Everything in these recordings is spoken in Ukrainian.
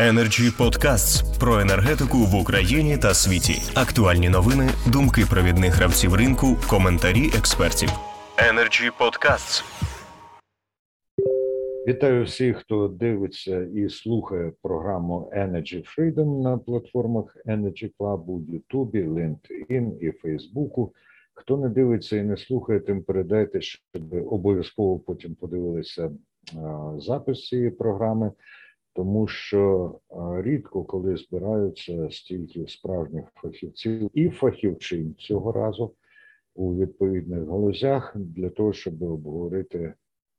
Energy Podcasts про енергетику в Україні та світі. Актуальні новини, думки провідних гравців ринку, коментарі експертів. Energy Podcasts. Вітаю всіх, хто дивиться і слухає програму Energy Freedom на платформах Energy Club у Ютубі, LinkedIn і Фейсбуку. Хто не дивиться і не слухає, тим передайте, щоб обов'язково потім подивилися запис цієї програми тому що рідко коли збираються стільки справжніх фахівців і фахівчин цього разу у відповідних галузях для того, щоб обговорити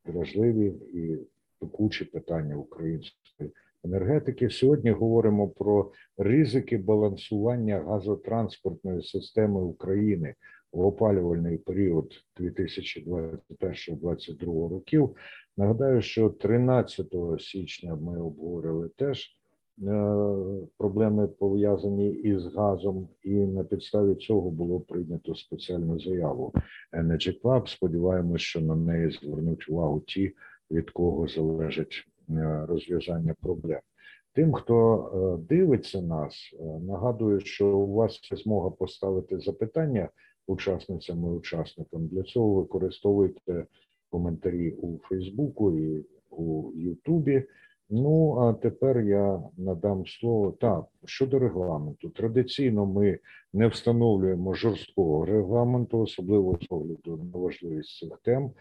вразливі і пекучі питання української енергетики. Сьогодні говоримо про ризики балансування газотранспортної системи України в опалювальний період 2021-2022 років. Нагадаю, що 13 січня ми обговорили теж е, проблеми пов'язані із газом, і на підставі цього було прийнято спеціальну заяву Energy Club. Сподіваємось, що на неї звернуть увагу ті, від кого залежить е, розв'язання проблем. Тим, хто е, дивиться нас, нагадую, що у вас є змога поставити запитання учасницям і учасникам. Для цього використовуйте коментарі у Фейсбуку і у Ютубі. Ну, а тепер я надам слово так щодо регламенту. Традиційно ми не встановлюємо жорсткого регламенту, особливо з огляду на важливість цих тем,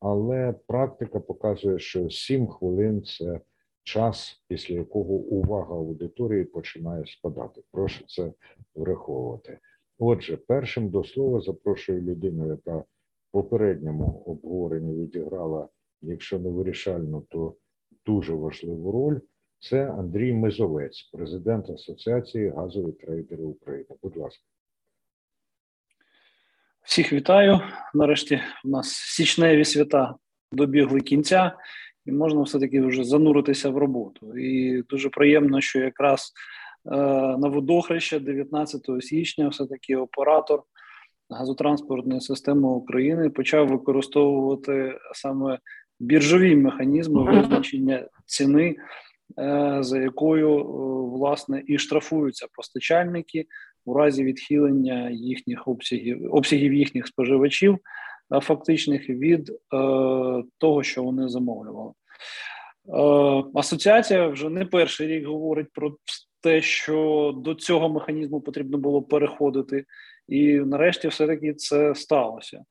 але практика показує, що 7 хвилин це час, після якого увага аудиторії починає спадати. Прошу це враховувати. Отже, першим до слова запрошую людину, яка в попередньому обговоренні відіграла, якщо не вирішальну, то дуже важливу роль. Це Андрій Мизовець, президент Асоціації газові трейдери України. Будь ласка. Всіх вітаю. Нарешті у нас січневі свята добігли кінця, і можна все-таки вже зануритися в роботу. І дуже приємно, що якраз на водохреща 19 січня все-таки оператор газотранспортної системи України почав використовувати саме біржові механізми визначення ціни, е, за якою е, власне і штрафуються постачальники у разі відхилення їхніх обсягів обсягів їхніх споживачів, фактичних від е, того, що вони замовлювали. Асоціація вже не перший рік говорить про те, що до цього механізму потрібно було переходити, і нарешті, все-таки це сталося.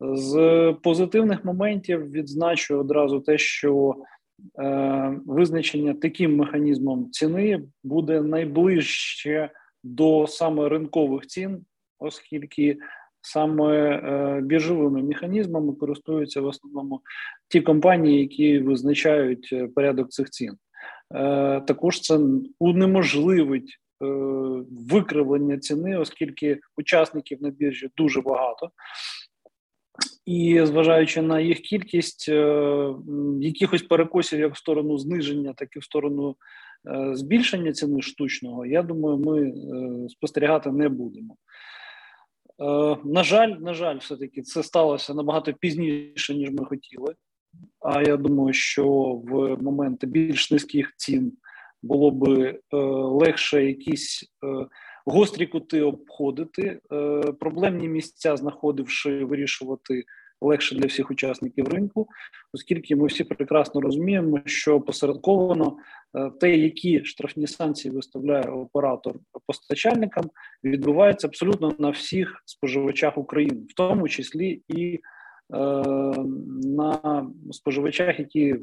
З позитивних моментів відзначу одразу те, що е, визначення таким механізмом ціни буде найближче до саме ринкових цін, оскільки саме е, біржовими механізмами користуються в основному ті компанії, які визначають е, порядок цих цін. Е, також це унеможливить е, викривлення ціни, оскільки учасників на біржі дуже багато. І зважаючи на їх кількість, е, якихось перекосів як в сторону зниження, так і в сторону збільшення ціни штучного, я думаю, ми спостерігати не будемо. На жаль, на жаль, все-таки це сталося набагато пізніше, ніж ми хотіли. А я думаю, що в моменти більш низьких цін було би е, легше якісь е, гострі кути обходити, е, проблемні місця, знаходивши, вирішувати легше для всіх учасників ринку, оскільки ми всі прекрасно розуміємо, що посередковано е, те, які штрафні санкції виставляє оператор постачальникам, відбувається абсолютно на всіх споживачах України, в тому числі і на споживачах, які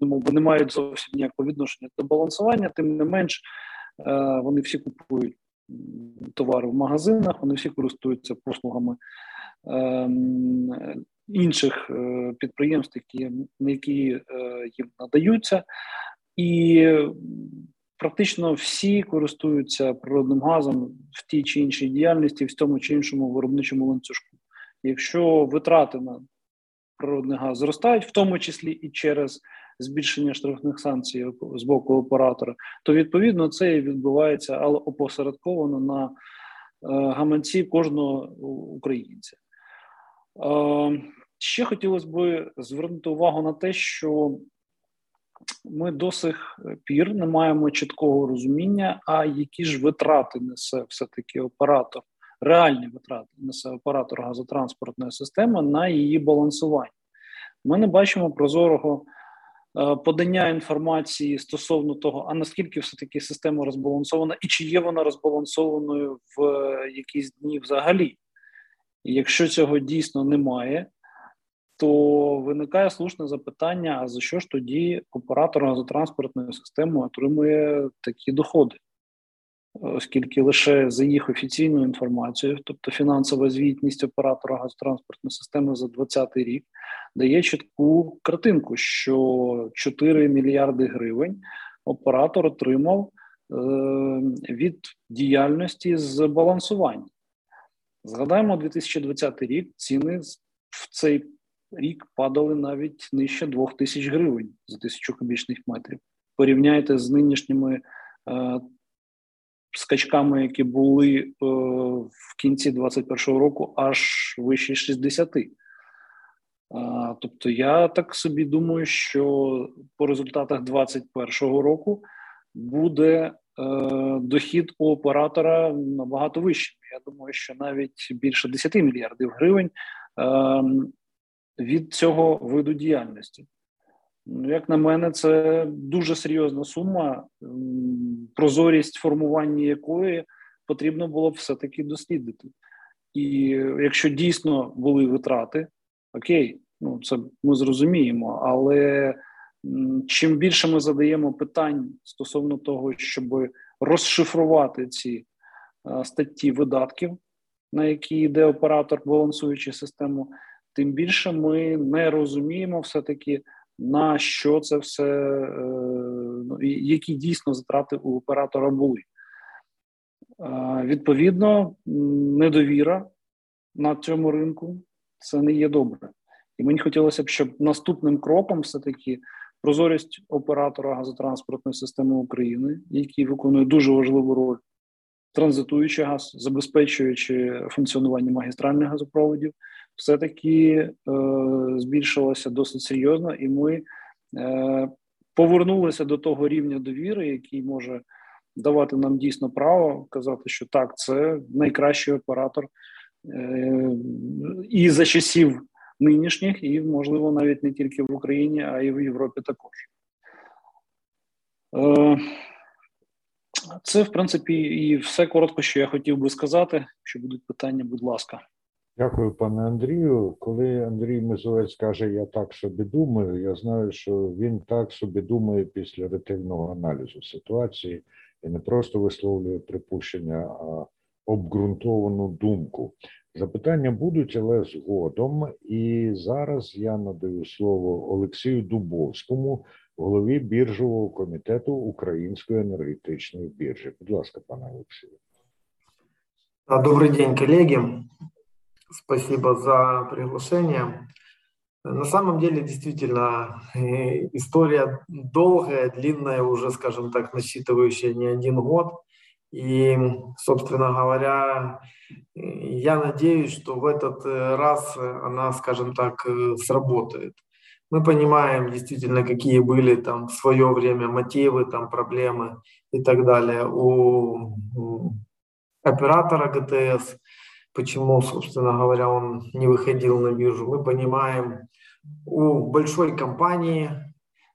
ну, не мають зовсім ніякого відношення до балансування, тим не менш е, вони всі купують товари в магазинах, вони всі користуються послугами е, інших підприємств, які які їм надаються, і практично всі користуються природним газом в тій чи іншій діяльності, в тому чи іншому виробничому ланцюжку. Якщо витрати на природний газ зростають, в тому числі і через збільшення штрафних санкцій з боку оператора, то відповідно це і відбувається, але опосередковано на е, гаманці кожного українця. Е, ще хотілося б звернути увагу на те, що ми до сих пір не маємо чіткого розуміння, а які ж витрати несе все-таки оператор, реальні витрати несе оператор газотранспортної системи на її балансування. Ми не бачимо прозорого е, подання інформації стосовно того, а наскільки все-таки система розбалансована, і чи є вона розбалансованою в якісь дні взагалі. Якщо цього дійсно немає, то виникає слушне запитання: а за що ж тоді оператор газотранспортної системи отримує такі доходи? Оскільки лише за їх офіційною інформацією, тобто фінансова звітність оператора газотранспортної системи за 2020 рік, дає чітку картинку, що 4 мільярди гривень оператор отримав е, від діяльності з балансування. Згадаємо 2020 рік ціни в цей рік падали навіть нижче 2 тисяч гривень за тисячу кубічних метрів. Порівняйте з нинішніми е, скачками, які були е, в кінці 2021 року, аж вище 60. Е, тобто, я так собі думаю, що по результатах 2021 року буде е, дохід у оператора набагато вищим. Я думаю, що навіть більше 10 мільярдів гривень ем, від цього виду діяльності. Як на мене, це дуже серйозна сума, прозорість формування якої потрібно було б все-таки дослідити. І якщо дійсно були витрати, окей, ну це ми зрозуміємо, але чим більше ми задаємо питань стосовно того, щоб розшифрувати ці статті видатків, на які йде оператор, балансуючи систему, тим більше ми не розуміємо все-таки на що це все, е, ну, які дійсно затрати у оператора були. Відповідно, недовіра на цьому ринку це не є добре. І мені хотілося б, щоб наступним кроком все-таки прозорість оператора газотранспортної системи України, який виконує дуже важливу роль, транзитуючи газ, забезпечуючи функціонування магістральних газопроводів, все-таки е, збільшилася досить серйозно, і ми е, повернулися до того рівня довіри, який може давати нам дійсно право казати, що так, це найкращий оператор е, і за часів нинішніх, і можливо навіть не тільки в Україні, а й в Європі також. Е, це, в принципі, і все коротко, що я хотів би сказати. Якщо будуть питання, будь ласка. Дякую, пане Андрію. Коли Андрій Мизовець каже, я так собі думаю, я знаю, що він так собі думає після ретельного аналізу ситуації і не просто висловлює припущення, а обґрунтовану думку. Запитання будуть, але згодом. І зараз я надаю слово Олексію Дубовському, голові біржового комітету Української енергетичної біржі. Будь ласка, пане Олексію. Добрий день, колеги. Спасибо за приглашение. На самом деле, действительно, э, история долгая, длинная, уже, скажем так, насчитывающая не один год. И, собственно говоря, я надеюсь, что в этот э, раз она, скажем так, э, сработает. Мы понимаем действительно, какие были там в свое время мотивы, там проблемы и так далее у оператора ГТС почему, собственно говоря, он не выходил на биржу. Мы понимаем у большой компании,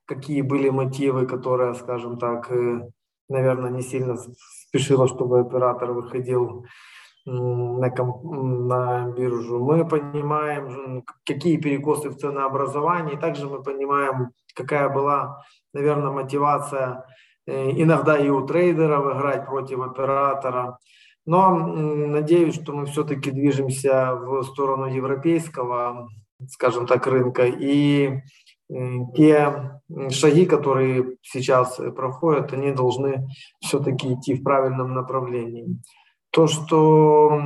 какие были мотивы, которая, скажем так, э, наверное, не сильно спешила, чтобы оператор выходил на, на биржу. Мы понимаем, какие перекосы в ценообразовании. Также мы понимаем, какая была, наверное, мотивация э, иногда и у трейдеров играть против оператора. Но надеюсь, что мы все-таки движемся в сторону европейского, скажем так, рынка. И те шаги, которые сейчас проходят, они должны все-таки идти в правильном направлении. То, что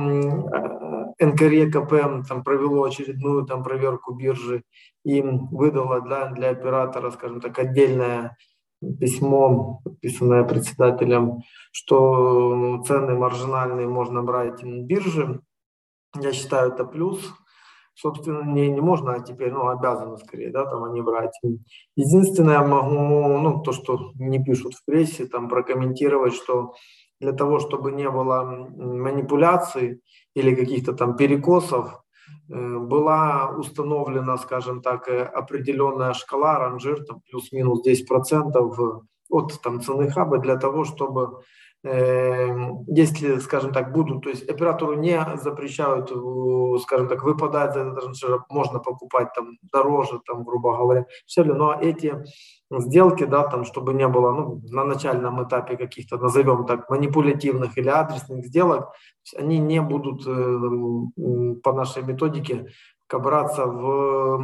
НКРЕ-КП там, провело очередную там, проверку биржи и выдало для, для оператора, скажем так, отдельное письмо, подписанное председателем, что ну, цены маржинальные можно брать на бирже. Я считаю, это плюс. собственно, не, не можно, а теперь, ну, обязаны скорее, да, там они брать. Единственное, могу, ну, то, что не пишут в прессе, там, прокомментировать, что для того, чтобы не было манипуляций или каких-то там перекосов, была установлена, скажем так, э, определенная шкала, ранжир, там плюс-минус 10% от там, цены хаба для того, чтобы Эм, если, скажем так, будут, то есть оператору не запрещают, э, скажем так, выпадать можно покупать там дороже, там, грубо говоря, все ли, но эти сделки, да, там, чтобы не было, ну, на начальном этапе каких-то, назовем так, манипулятивных или адресных сделок, они не будут э, по нашей методике браться в,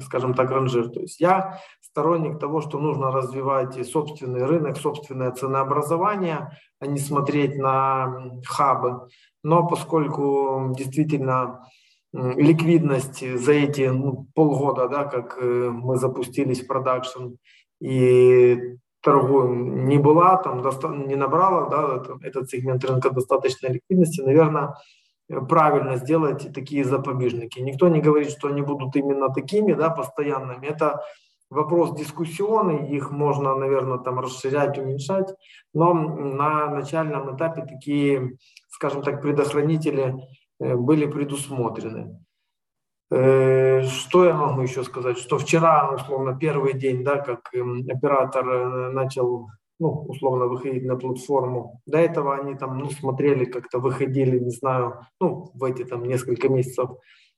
скажем так, ранжир. То есть я сторонник того, что нужно развивать собственный рынок, собственное ценообразование, а не смотреть на хабы. Но поскольку действительно ликвидность за эти ну, полгода, да, как э, мы запустились в продакшн, и торгу не была, там, не набрала да, этот сегмент рынка достаточной ликвидности, наверное, правильно сделать такие запобежники. Никто не говорит, что они будут именно такими, да, постоянными. Это вопрос дискуссионный, их можно, наверное, там расширять, уменьшать, но на начальном этапе такие, скажем так, предохранители были предусмотрены. Э, что я могу еще сказать? Что вчера, условно, первый день, да, как эм, оператор э, начал ну, условно выходить на платформу. До этого они там, ну, смотрели, как-то выходили, не знаю, ну, в эти там несколько месяцев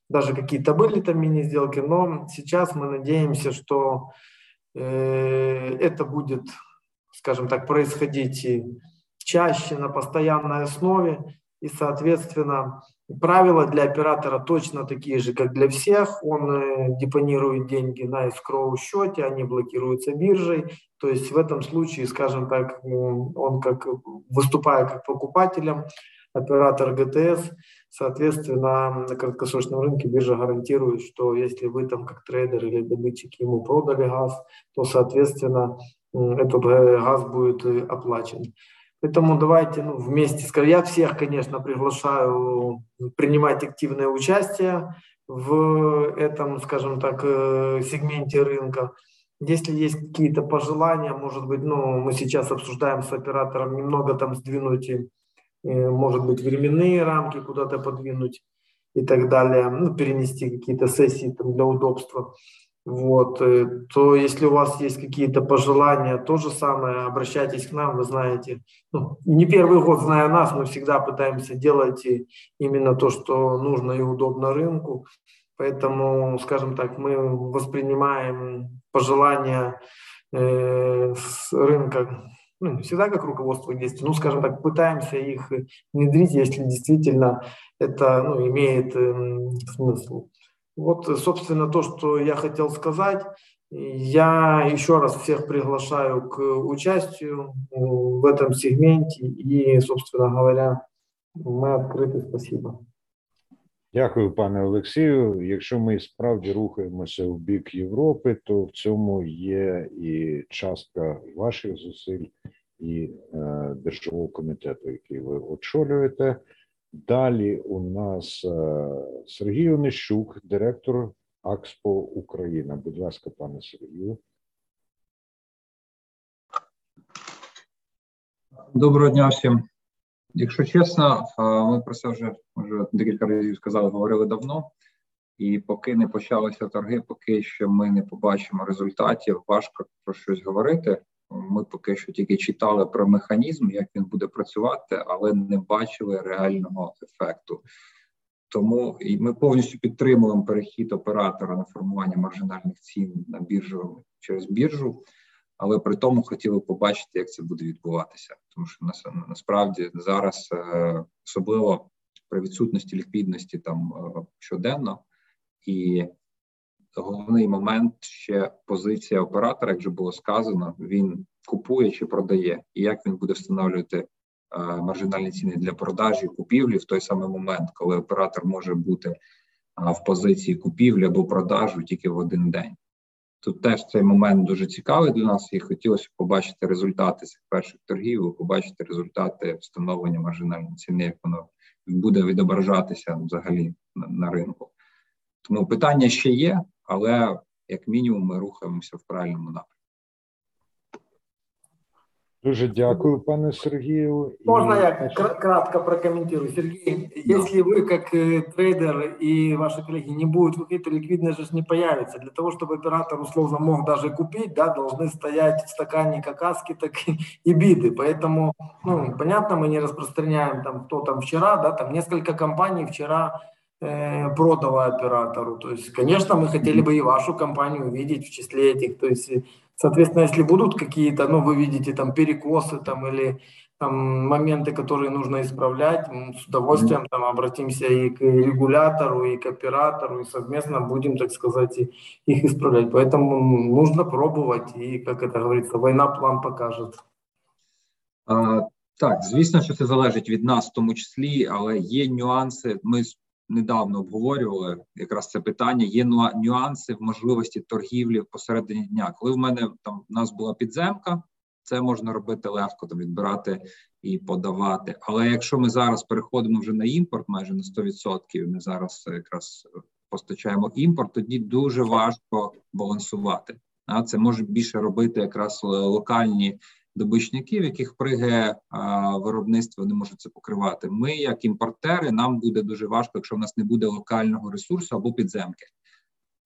даже какие-то были там мини-сделки, но сейчас мы надеемся, что э, это будет, скажем так, происходить и чаще на постоянной основе, и, соответственно, правила для оператора точно такие же, как для всех. Он э, депонирует деньги на escrow счете, они блокируются биржей. То есть в этом случае, скажем так, он как выступая как покупателем, оператор ГТС, соответственно, на краткосрочном рынке биржа гарантирует, что если вы там как трейдер или добытчик ему продали газ, то, соответственно, этот газ будет э, оплачен. Поэтому давайте ну, вместе, скажем, я всех, конечно, приглашаю принимать активное участие в этом, скажем так, э, сегменте рынка. Если есть какие-то пожелания, может быть, ну, мы сейчас обсуждаем с оператором немного там сдвинуть, э, может быть, временные рамки куда-то подвинуть и так далее, ну, перенести какие-то сессии там для удобства вот, э, то если у вас есть какие-то пожелания, то же самое, обращайтесь к нам, вы знаете, ну, не первый год зная нас, мы всегда пытаемся делать именно то, что нужно и удобно рынку, поэтому, скажем так, мы воспринимаем пожелания э, с рынка ну, всегда как руководство действий, ну, скажем так, пытаемся их внедрить, если действительно это ну, имеет э, смысл. Вот, собственно, то, что я хотел сказать. Я еще раз всех приглашаю к участию в этом сегменте и, собственно говоря, ми відкриті. Спасибо. Дякую, пане Олексію. Якщо ми справді рухаємося в бік Європи, то в цьому є і частка ваших зусиль і е, державного комітету, який ви очолюєте. Далі у нас е, Сергій Онищук, директор Акспо Україна. Будь ласка, пане Сергію. Доброго дня всім. Якщо чесно, е, ми про це вже вже декілька разів сказали, говорили давно, і поки не почалися торги, поки що ми не побачимо результатів, важко про щось говорити. Ми поки що тільки читали про механізм, як він буде працювати, але не бачили реального ефекту. Тому і ми повністю підтримуємо перехід оператора на формування маржинальних цін на біржу через біржу, але при тому хотіли побачити, як це буде відбуватися. Тому що насправді зараз е, особливо при відсутності ліквідності там е, щоденно і головний момент ще позиція оператора, як вже було сказано, він купує чи продає, і як він буде встановлювати е, маржинальні ціни для продажі купівлі в той самий момент, коли оператор може бути е, в позиції купівлі або продажу тільки в один день. Тут теж цей момент дуже цікавий для нас, і хотілося побачити результати цих перших торгів, побачити результати встановлення маржинальної ціни, як воно буде відображатися взагалі на, на ринку. Тому питання ще є, але як мінімум ми рухаємося в правильному напрямку. Дуже дякую, пане Сергію. Можно я кратко прокомментирую? Сергей, если вы как э, трейдер и ваши коллеги не будут выходить, то ликвидность же не появится. Для того, чтобы оператор условно мог даже купить, да, должны стоять в стакане как аски, так и биды. Поэтому, ну, понятно, мы не распространяем там, кто там вчера, да, там несколько компаний вчера э, продало оператору. То есть, конечно, мы хотели бы и вашу компанию увидеть в числе этих. То есть Соответственно, если будут какие-то, ну, вы видите там перекосы там или там моменты, которые нужно исправлять, мы с удовольствием там обратимся и к регулятору, и к оператору, и совместно будем, так сказать, их исправлять. Поэтому нужно пробовать, и, как это говорится, война план покажет. А, Так, звісно, що це залежить від нас, в тому числі, але є нюанси. Ми недавно обговорювали якраз це питання. Є нюанси в можливості торгівлі посередині дня. Коли в мене там в нас була підземка, це можна робити легко, там відбирати і подавати. Але якщо ми зараз переходимо вже на імпорт, майже на 100%, ми зараз якраз постачаємо імпорт, тоді дуже важко балансувати. А це може більше робити якраз локальні добичників, яких пригає виробництво, не можуть це покривати. Ми, як імпортери, нам буде дуже важко, якщо в нас не буде локального ресурсу або підземки.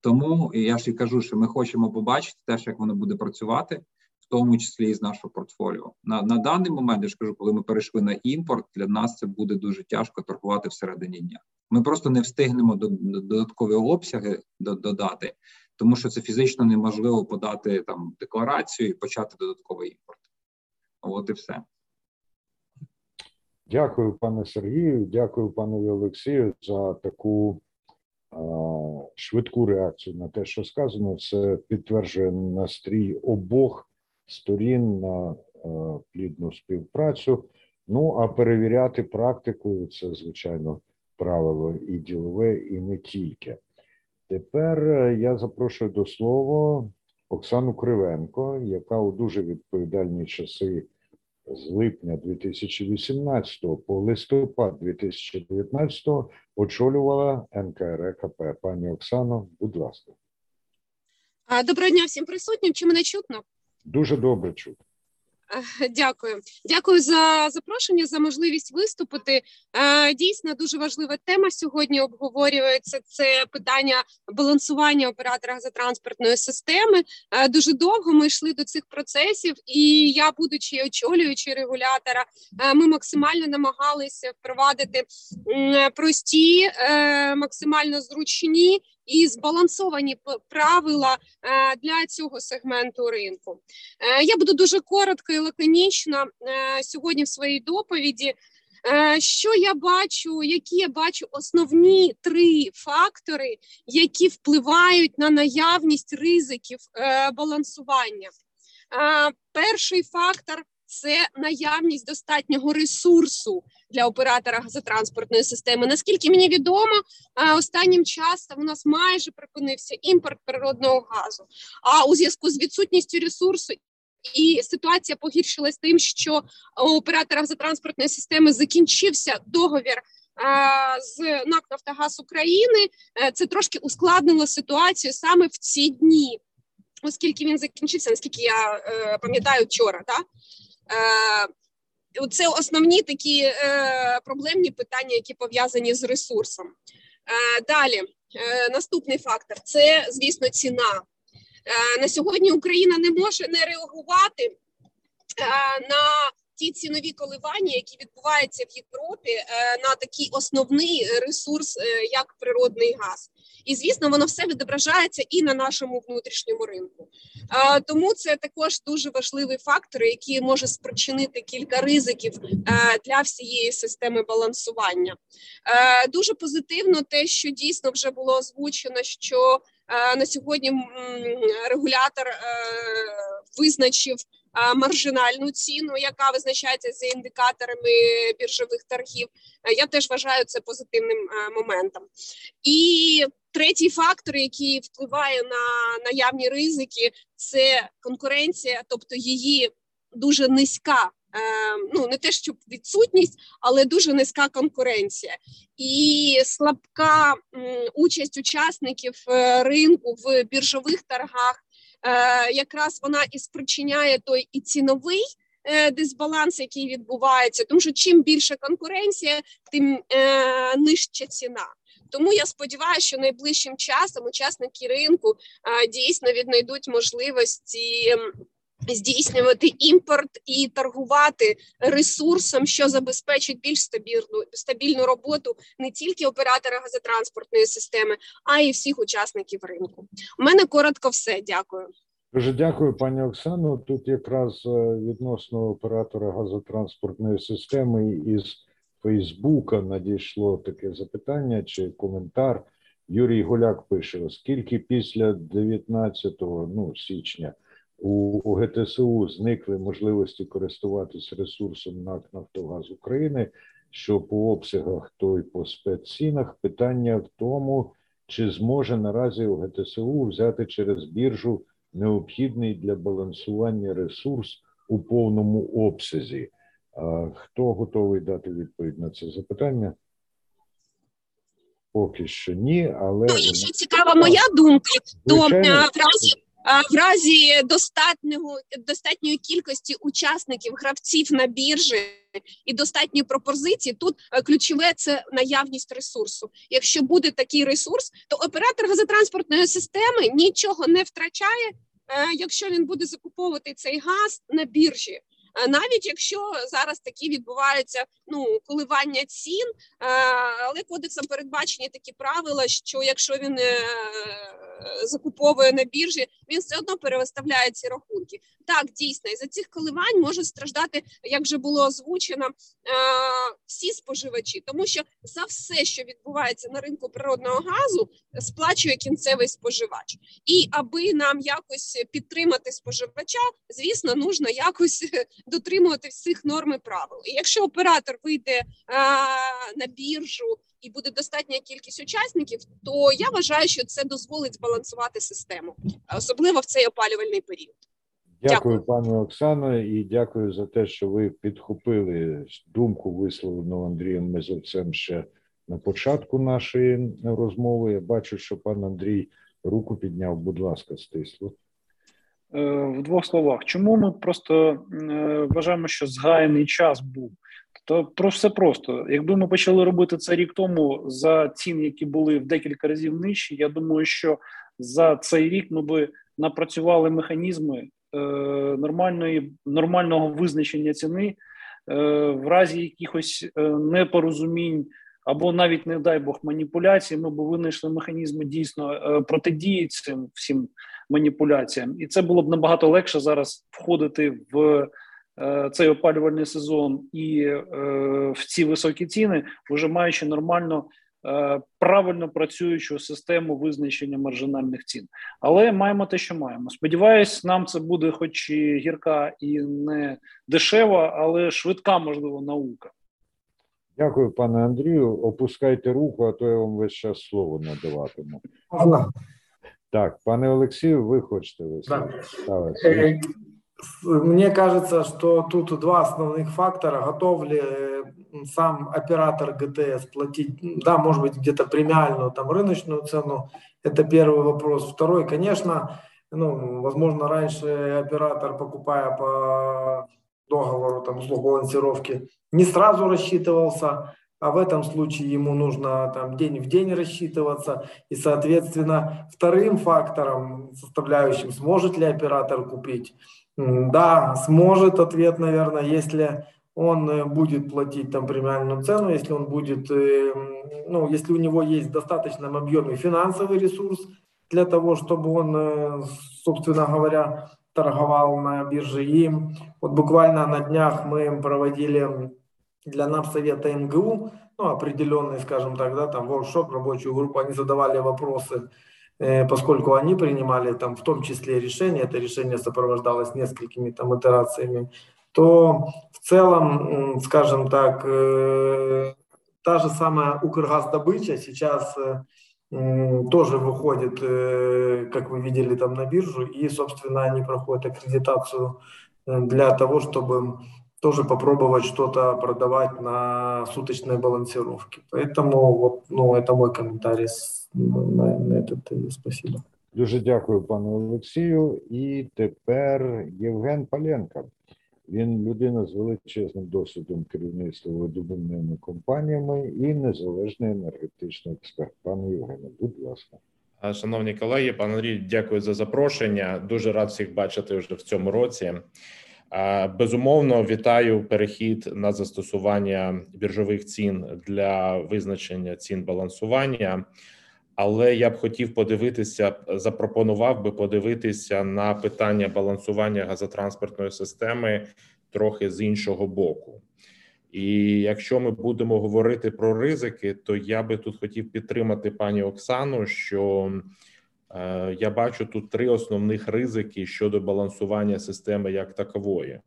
Тому я ж і кажу, що ми хочемо побачити теж, як воно буде працювати, в тому числі і з нашого портфоліо. На на даний момент я ж кажу, коли ми перейшли на імпорт, для нас це буде дуже тяжко торгувати всередині дня. Ми просто не встигнемо до, до додаткові обсяги додати, тому що це фізично неможливо подати там декларацію і почати додатковий імпорт. От і все. Дякую, пане Сергію. Дякую панові Олексію за таку а, швидку реакцію на те, що сказано. Це підтверджує настрій обох сторін на а, плідну співпрацю. Ну а перевіряти практикою це звичайно правило і ділове, і не тільки. Тепер я запрошую до слова Оксану Кривенко, яка у дуже відповідальні часи з липня 2018 по листопад 2019 очолювала НКРКП. Пані Оксано, будь ласка. Доброго дня всім присутнім. Чи мене чутно? Дуже добре чути. Дякую, дякую за запрошення, за можливість виступити. Дійсно, дуже важлива тема сьогодні обговорюється. Це питання балансування оператора газотранспортної системи. Дуже довго ми йшли до цих процесів, і я, будучи очолюючи регулятора, ми максимально намагалися впровадити прості, е, максимально зручні і збалансовані правила е, для цього сегменту ринку. Е, я буду дуже коротко і лаконічно е, сьогодні в своїй доповіді. Що я бачу, які я бачу основні три фактори, які впливають на наявність ризиків балансування? Перший фактор це наявність достатнього ресурсу для оператора газотранспортної системи. Наскільки мені відомо, останнім часом у нас майже припинився імпорт природного газу. А у зв'язку з відсутністю ресурсу. І ситуація погіршилась тим, що у оператора газотранспортної системи закінчився договір з НАК Нафтогаз України. Е, це трошки ускладнило ситуацію саме в ці дні, оскільки він закінчився, наскільки я е, пам'ятаю вчора. Да? Е, це основні такі е, проблемні питання, які пов'язані з ресурсом. Е, далі, наступний фактор це, звісно, ціна. На сьогодні Україна не може не реагувати на ті цінові коливання, які відбуваються в Європі, на такий основний ресурс, як природний газ. І звісно, воно все відображається і на нашому внутрішньому ринку. Тому це також дуже важливий фактор, який може спричинити кілька ризиків для всієї системи балансування. Дуже позитивно, те, що дійсно вже було озвучено, що на сьогодні регулятор е, визначив маржинальну ціну, яка визначається за індикаторами біржових торгів. Я теж вважаю це позитивним моментом. І третій фактор, який впливає на наявні ризики, це конкуренція, тобто її дуже низька ну не те, щоб відсутність, але дуже низька конкуренція і слабка участь учасників ринку в біржових торгах. Якраз вона і спричиняє той і ціновий дисбаланс, який відбувається, тому що чим більше конкуренція, тим е, нижча ціна. Тому я сподіваюся, що найближчим часом учасники ринку е, дійсно віднайдуть можливості. Здійснювати імпорт і торгувати ресурсом, що забезпечить більш стабільну стабільну роботу не тільки оператора газотранспортної системи, а й всіх учасників ринку. У мене коротко все. Дякую. Дуже дякую, пані Оксано. Тут якраз е, відносно оператора газотранспортної системи із Фейсбука надійшло таке запитання чи коментар. Юрій Гуляк пише: оскільки після 19 ну, січня у, у ГТСУ зникли можливості користуватись ресурсом НАК Нафтогаз України, що по обсягах, то й по спеццінах, питання в тому, чи зможе наразі у ГТСУ взяти через біржу необхідний для балансування ресурс у повному обсязі. Хто готовий дати відповідь на це запитання? Поки що ні, але ну, якщо цікава моя думка, то в разі в разі достатнього достатньої кількості учасників гравців на біржі і достатньої пропозиції, тут е, ключове це наявність ресурсу. Якщо буде такий ресурс, то оператор газотранспортної системи нічого не втрачає, е, якщо він буде закуповувати цей газ на біржі навіть якщо зараз такі відбуваються ну коливання цін, але кодексом передбачені такі правила, що якщо він е, закуповує на біржі, він все одно перевиставляє ці рахунки. Так, дійсно, і за цих коливань можуть страждати, як вже було озвучено, всі споживачі, тому що за все, що відбувається на ринку природного газу, сплачує кінцевий споживач. І аби нам якось підтримати споживача, звісно, нужно якось дотримувати всіх норм і правил. І якщо оператор вийде на біржу і буде достатня кількість учасників, то я вважаю, що це дозволить збалансувати систему, особливо в цей опалювальний період. Дякую, дякую, пані Оксано, і дякую за те, що ви підхопили думку, висловлену Андрієм Мезовцем ще на початку нашої розмови. Я бачу, що пан Андрій руку підняв. Будь ласка, стисло. Е, в двох словах, чому ми просто е, вважаємо, що згаяний час був? То про все просто. Якби ми почали робити це рік тому за цін, які були в декілька разів нижчі, я думаю, що за цей рік ми би напрацювали механізми е, нормальної нормального визначення ціни е, в разі якихось е, непорозумінь або навіть не дай Бог маніпуляцій, ми б винайшли механізми дійсно е, протидії цим всім маніпуляціям, і це було б набагато легше зараз входити в цей опалювальний сезон і е, в ці високі ціни, вже маючи нормально. Правильно працюючу систему визначення маржинальних цін, але маємо те, що маємо. Сподіваюсь, нам це буде, хоч і гірка і не дешева, але швидка, можливо, наука. Дякую, пане Андрію. Опускайте руку, а то я вам весь час слово надаватиму. Так, пане Олексію, ви хочете висловити? Мне кажется, что тут два основных фактора. Готов ли сам оператор ГТС платить, да, может быть, где-то премиальную, там, рыночную цену. Это первый вопрос. Второй, конечно, ну, возможно, раньше оператор, покупая по договору там услуг балансировки, не сразу рассчитывался, а в этом случае ему нужно там день в день рассчитываться. И, соответственно, вторым фактором, составляющим, сможет ли оператор купить, да, сможет ответ, наверное, если он э, будет платить там премиальную цену, если он будет, э, ну, если у него есть в достаточном объеме финансовый ресурс для того, чтобы он, э, собственно говоря, торговал на бирже. И вот буквально на днях мы проводили для Напсовета МГУ, ну, определенный, скажем так, да, там, воркшоп, рабочую группу, они задавали вопросы, поскольку они принимали там в том числе решения, это решение сопровождалось несколькими там итерациями, то в целом, скажем так, э, та же самая Укргаздобыча сейчас э, тоже выходит, э, как вы видели, там на биржу, и, собственно, они проходят аккредитацию э, для того, чтобы тоже попробовать что-то продавать на суточной балансировке. Поэтому вот, ну, это мой комментарий на, на этот. Спасибо. Дуже дякую, пану Олексію. І тепер Євген Паленко. Він людина з величезним досвідом керівництва видобувними компаніями і незалежний енергетичний експерт. Пане Євгене, будь ласка. Шановні колеги, пан Андрій, дякую за запрошення. Дуже рад всіх бачити вже в цьому році. Безумовно, вітаю перехід на застосування біржових цін для визначення цін балансування. Але я б хотів подивитися, запропонував би подивитися на питання балансування газотранспортної системи трохи з іншого боку. І якщо ми будемо говорити про ризики, то я би тут хотів підтримати пані Оксану, що е, я бачу тут три основних ризики щодо балансування системи як такової.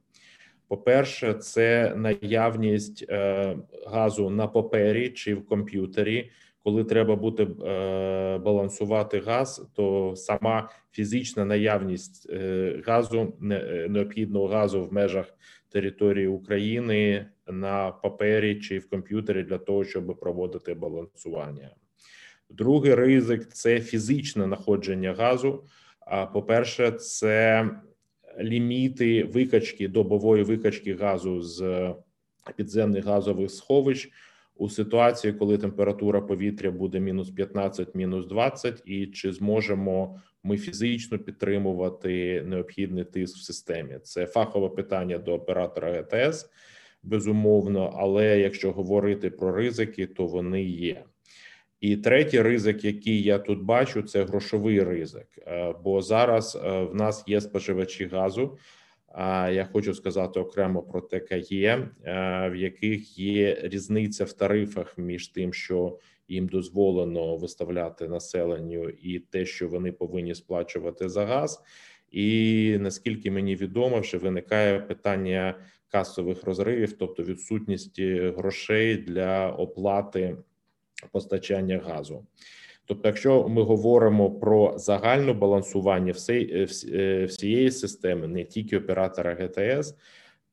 По-перше, це наявність е, газу на папері чи в комп'ютері. Коли треба буде е, балансувати газ, то сама фізична наявність е, газу не, необхідного газу в межах території України на папері чи в комп'ютері для того, щоб проводити балансування. Другий ризик це фізичне знаходження газу. А по-перше, це ліміти викачки добової викачки газу з підземних газових сховищ у ситуації, коли температура повітря буде мінус 15, мінус 20, і чи зможемо ми фізично підтримувати необхідний тиск в системі? Це фахове питання до оператора ГТС, безумовно. Але якщо говорити про ризики, то вони є. І третій ризик, який я тут бачу, це грошовий ризик. Е, бо зараз е, в нас є споживачі газу. Я хочу сказати окремо про ТКЄ, в яких є різниця в тарифах між тим, що їм дозволено виставляти населенню, і те, що вони повинні сплачувати за газ. І наскільки мені відомо, вже виникає питання касових розривів, тобто відсутності грошей для оплати постачання газу. Тобто, якщо ми говоримо про загальне балансування всієї, е, е, всієї системи, не тільки оператора ГТС,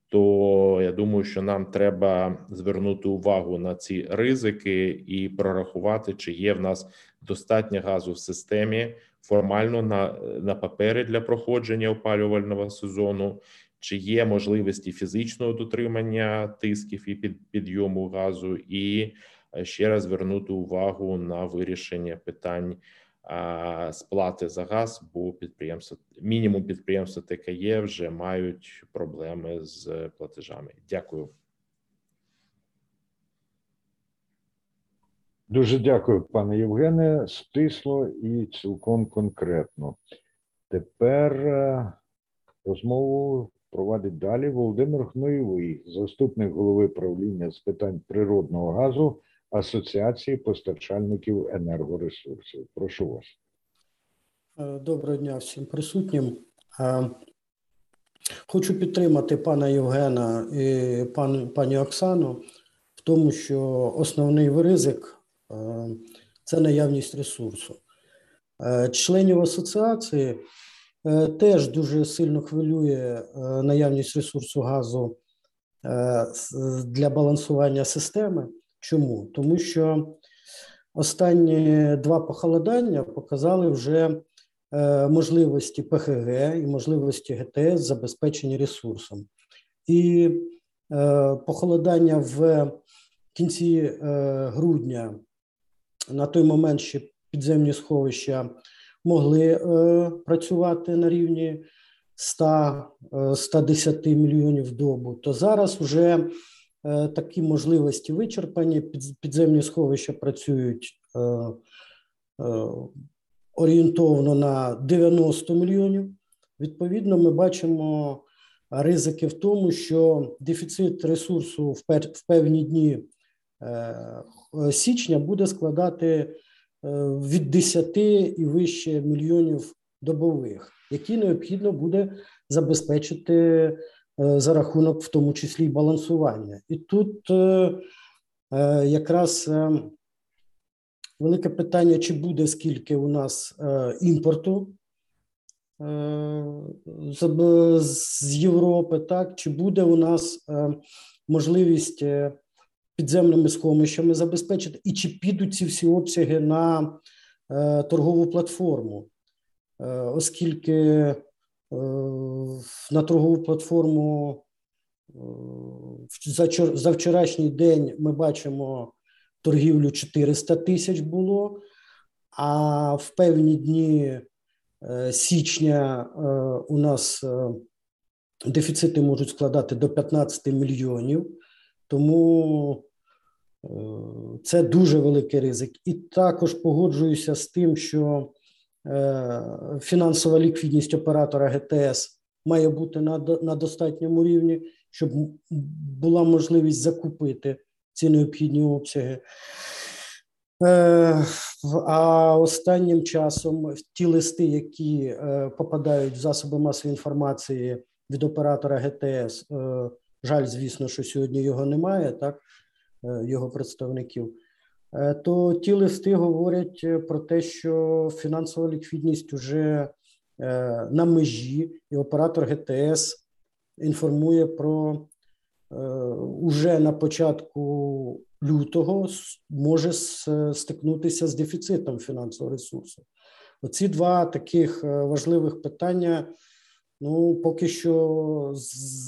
то я думаю, що нам треба звернути увагу на ці ризики і прорахувати, чи є в нас достатньо газу в системі формально на на папері для проходження опалювального сезону, чи є можливості фізичного дотримання тисків і під, підйому газу, і ще раз звернути увагу на вирішення питань сплати за газ, бо підприємства мінімум підприємства ТКЄ вже мають проблеми з платежами. Дякую. Дуже дякую, пане Євгене. Стисло і цілком конкретно. Тепер е, розмову провадить далі Володимир Гноєвий, заступник голови правління з питань природного газу Асоціації постачальників енергоресурсів. Прошу вас. Е, доброго дня всім присутнім. Е, хочу підтримати пана Євгена і пан, пані Оксану в тому, що основний ризик е, це наявність ресурсу. Членів асоціації теж дуже сильно хвилює наявність ресурсу газу для балансування системи. Чому? Тому що останні два похолодання показали вже е, можливості ПХГ і можливості ГТС забезпечені ресурсом. І е, похолодання в кінці е, грудня на той момент ще підземні сховища могли працювати на рівні 100-110 е, мільйонів добу, то зараз вже такі можливості вичерпані. Підземні сховища працюють е, е, орієнтовно на 90 мільйонів. Відповідно, ми бачимо ризики в тому, що дефіцит ресурсу в певні дні січня буде складати від 10 і вище мільйонів добових, які необхідно буде забезпечити Е, за рахунок, в тому числі балансування. І тут е, е, якраз велике питання: чи буде скільки у нас імпорту з Європи, так? Чи буде у нас можливість підземними сховищами забезпечити, і чи підуть ці всі обсяги на торгову платформу, оскільки на торгову платформу за вчорашній день ми бачимо торгівлю 400 тисяч було, а в певні дні е, січня е, у нас е, дефіцити можуть складати до 15 мільйонів, тому це дуже великий ризик. І також погоджуюся з тим, що фінансова ліквідність оператора ГТС має бути на на достатньому рівні, щоб була можливість закупити ці необхідні обсяги. Е, а останнім часом ті листи, які е, попадають в засоби масової інформації від оператора ГТС, е, жаль, звісно, що сьогодні його немає, так його представників. То ті листи говорять про те, що фінансова ліквідність вже на межі, і оператор ГТС інформує про уже на початку лютого може стикнутися з дефіцитом фінансового ресурсу. Оці два таких е, важливих питання ну, поки що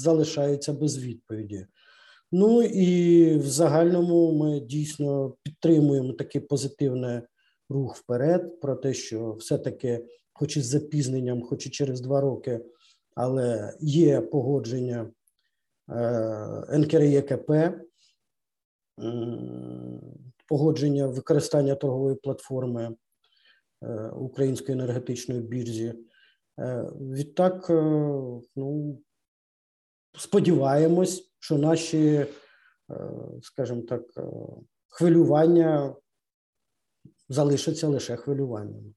залишаються без відповіді. Ну і в загальному ми дійсно підтримуємо такий позитивний рух вперед, про те, що все-таки, хоч із запізненням, хоч і через два роки, але є погодження е, НКРЄКП погодження використання торгової платформи е, Української енергетичної біржі. Е, відтак, е, ну, сподіваємось, що наші, скажімо так, хвилювання залишаться лише хвилюваннями.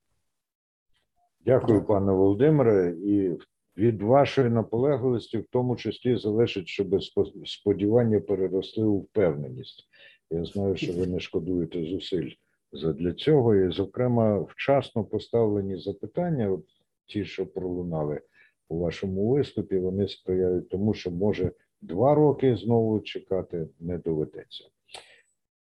Дякую, пане Володимире. І від вашої наполегливості, в тому числі, залежить, щоб сподівання переросли у впевненість. Я знаю, що ви не шкодуєте зусиль для цього, і, зокрема, вчасно поставлені запитання, от ті, що пролунали у вашому виступі, вони сприяють тому, що може два роки знову чекати не доведеться.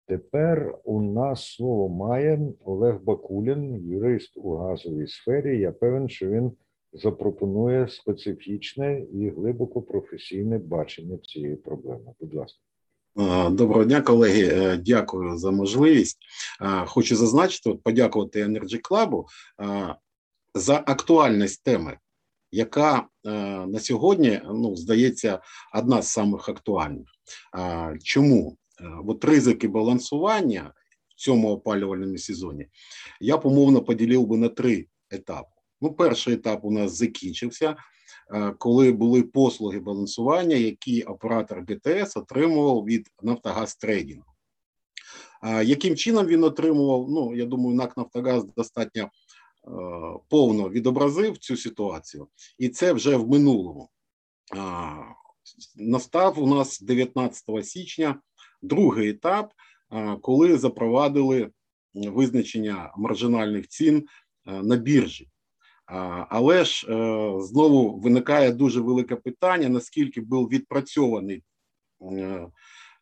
Тепер у нас слово має Олег Бакулін, юрист у газовій сфері. Я певен, що він запропонує специфічне і глибоко професійне бачення цієї проблеми. Будь ласка. Доброго дня, колеги. Е, дякую за можливість. Хочу зазначити, подякувати Energy Club за актуальність теми, яка е, на сьогодні ну, здається одна з самих актуальних. Чому? Е, от ризики балансування в цьому опалювальному сезоні я помовно поділив би на три етапи. Ну, перший етап у нас закінчився. Е, коли були послуги балансування, які оператор ГТС отримував від Нафтогаз трейдингу. Яким чином він отримував? Ну, я думаю, НАК Нафтогаз достатньо повно відобразив цю ситуацію, і це вже в минулому. Настав у нас 19 січня другий етап, коли запровадили визначення маржинальних цін е, на біржі. Але ж е, знову виникає дуже велике питання: наскільки був відпрацьований е,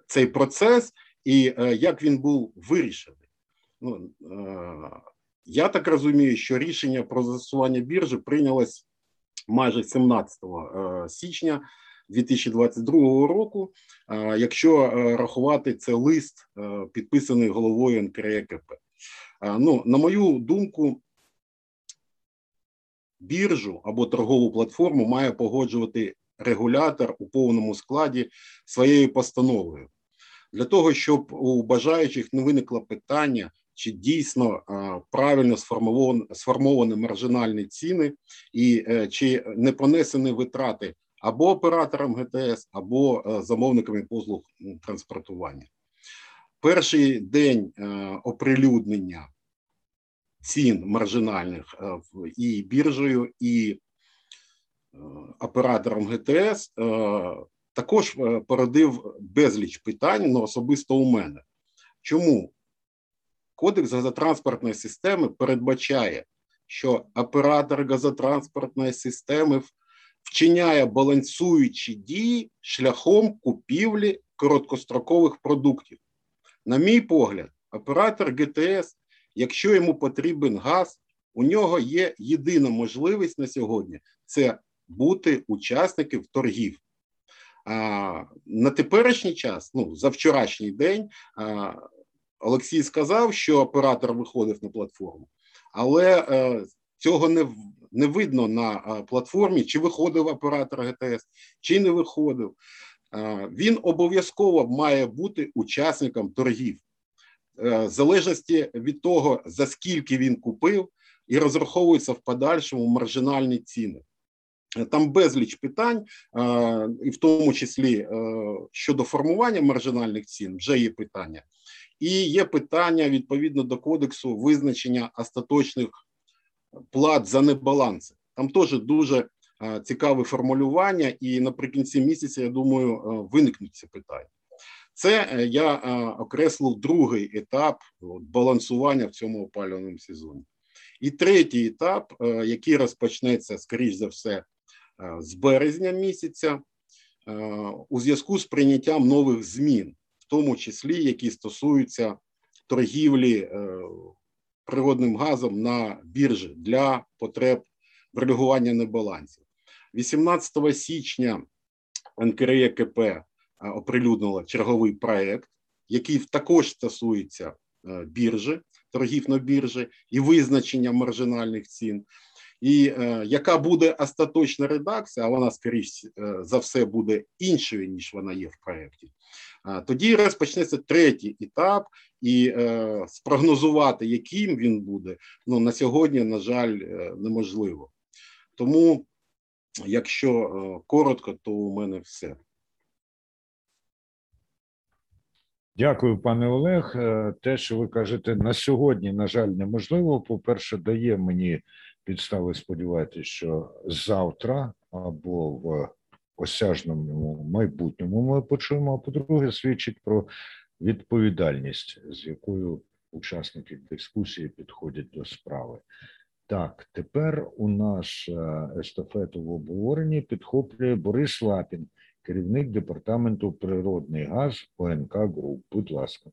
цей процес, і е, як він був вирішений. Ну, Я так розумію, що рішення про застосування біржі прийнялось майже 17 січня 2022 року. Якщо рахувати це лист, підписаний головою НКРЕКП. Ну, на мою думку, біржу або торгову платформу має погоджувати регулятор у повному складі своєю постановою для того, щоб у бажаючих не виникло питання, чи дійсно правильно сформовані, маржинальні ціни, і е, чи не понесені витрати або операторам ГТС, або е, замовниками послуг транспортування. Перший день е, оприлюднення цін маржинальних і біржею, і оператором ГТС також породив безліч питань ну, особисто у мене. Чому Кодекс газотранспортної системи передбачає що оператор газотранспортної системи вчиняє балансуючі дії шляхом купівлі короткострокових продуктів. На мій погляд, оператор ГТС, якщо йому потрібен газ, у нього є єдина можливість на сьогодні це бути учасником торгів. А, На теперішній час, ну за вчорашній день, Олексій сказав, що оператор виходив на платформу, але е, цього не не видно на платформі, чи виходив оператор ГТС, чи не виходив. Він обов'язково має бути учасником торгів, е, в залежності від того, за скільки він купив, і розраховуються в подальшому маржинальні ціни. Там безліч питань, і в тому числі е, щодо формування маржинальних цін, вже є питання. І є питання відповідно до кодексу визначення остаточних плат за небаланси. Там теж дуже цікаве формулювання, і наприкінці місяця, я думаю, виникнуть ці питання. Це е, я окреслив другий етап балансування в цьому опалювальному сезоні. І третій етап, е, який розпочнеться, скоріш за все, е, з березня місяця, у зв'язку з прийняттям нових змін, в тому числі які стосуються торгівлі природним газом на біржі для потреб врегулювання небалансів. 18 січня НКРЕКП оприлюднило черговий проект, який також стосується е, біржі, торгів на біржі і визначення маржинальних цін. І е, яка буде остаточна редакція, а вона, скоріш е, за все, буде іншою, ніж вона є в проєкті, тоді розпочнеться третій етап, і е, спрогнозувати, яким він буде, ну на сьогодні, на жаль, е, неможливо. Тому, якщо е, коротко, то у мене все. Дякую, пане Олег. Е, те, що ви кажете, на сьогодні, на жаль, неможливо. По-перше, дає мені підстави сподіватися, що завтра або в осяжному майбутньому ми почуємо. А по-друге, свідчить про відповідальність, з якою учасники дискусії підходять до справи. Так, тепер у нас е, естафету в обговоренні підхоплює Борис Лапін, керівник департаменту природний газ ОНК Груп. Будь ласка.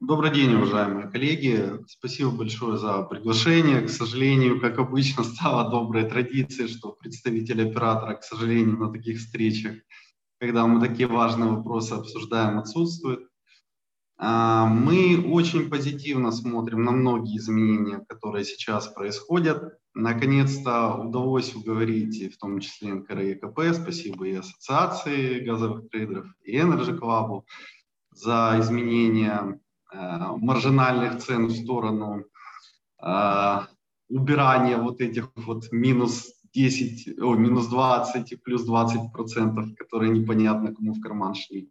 Добрый день, уважаемые коллеги. Спасибо большое за приглашение. К сожалению, как обычно, стало доброй традицией, что представитель оператора, к сожалению, на таких встречах, когда мы такие важные вопросы обсуждаем, отсутствует. А, мы очень позитивно смотрим на многие изменения, которые сейчас происходят. Наконец-то удалось уговорить, в том числе НКР и КП, спасибо и Ассоциации газовых трейдеров, и Energy Club за изменения маржинальных цен в сторону э, убирания вот этих вот минус 10, о, минус 20 и плюс 20 процентов, которые непонятно кому в карман шли.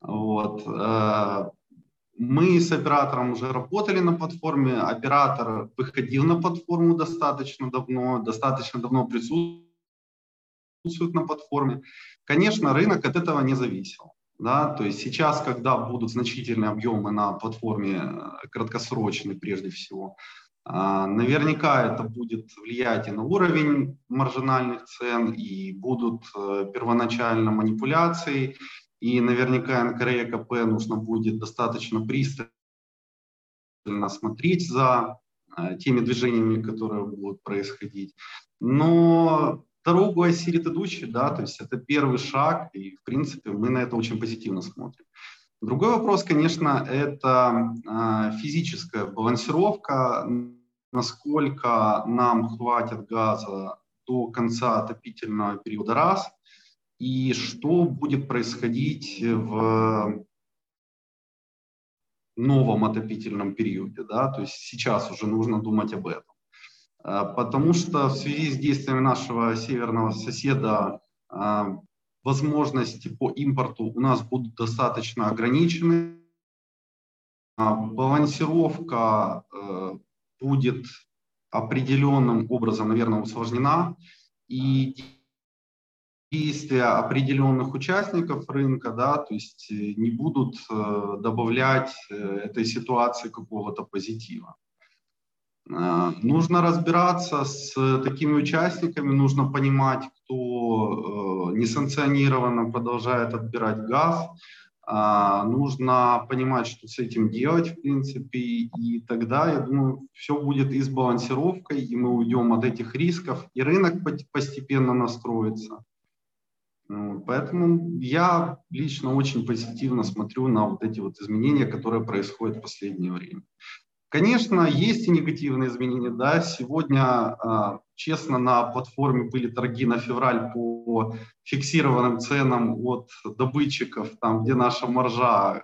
Вот. Э, мы с оператором уже работали на платформе. Оператор выходил на платформу достаточно давно, достаточно давно присутствует на платформе. Конечно, рынок от этого не зависел. Да, то есть сейчас, когда будут значительные объемы на платформе э, краткосрочные прежде всего, а, наверняка это будет влиять и на уровень маржинальных цен, и будут э, первоначально манипуляции, и наверняка НКР и КП нужно будет достаточно пристально смотреть за э, теми движениями, которые будут происходить. Но дорогу осилит идущий, да, то есть это первый шаг, и, в принципе, мы на это очень позитивно смотрим. Другой вопрос, конечно, это э, физическая балансировка, насколько нам хватит газа до конца отопительного периода раз, и что будет происходить в новом отопительном периоде, да, то есть сейчас уже нужно думать об этом. А, потому что в связи с действиями нашего северного соседа а, возможности по импорту у нас будут достаточно ограничены. А, балансировка э, будет определенным образом, наверное, усложнена. И действия определенных участников рынка, да, то есть э, не будут э, добавлять этой ситуации какого-то позитива. Нужно разбираться с такими участниками, нужно понимать, кто несанкционированно продолжает отбирать газ, а, нужно понимать, что с этим делать, в принципе, и тогда, я думаю, все будет и с и мы уйдем от этих рисков, и рынок постепенно настроится. Поэтому я лично очень позитивно смотрю на вот эти вот изменения, которые происходят в последнее время. Конечно, есть и негативные изменения. Да, сегодня, а, честно, на платформе были торги на февраль по фиксированным ценам от добытчиков, там, где наша маржа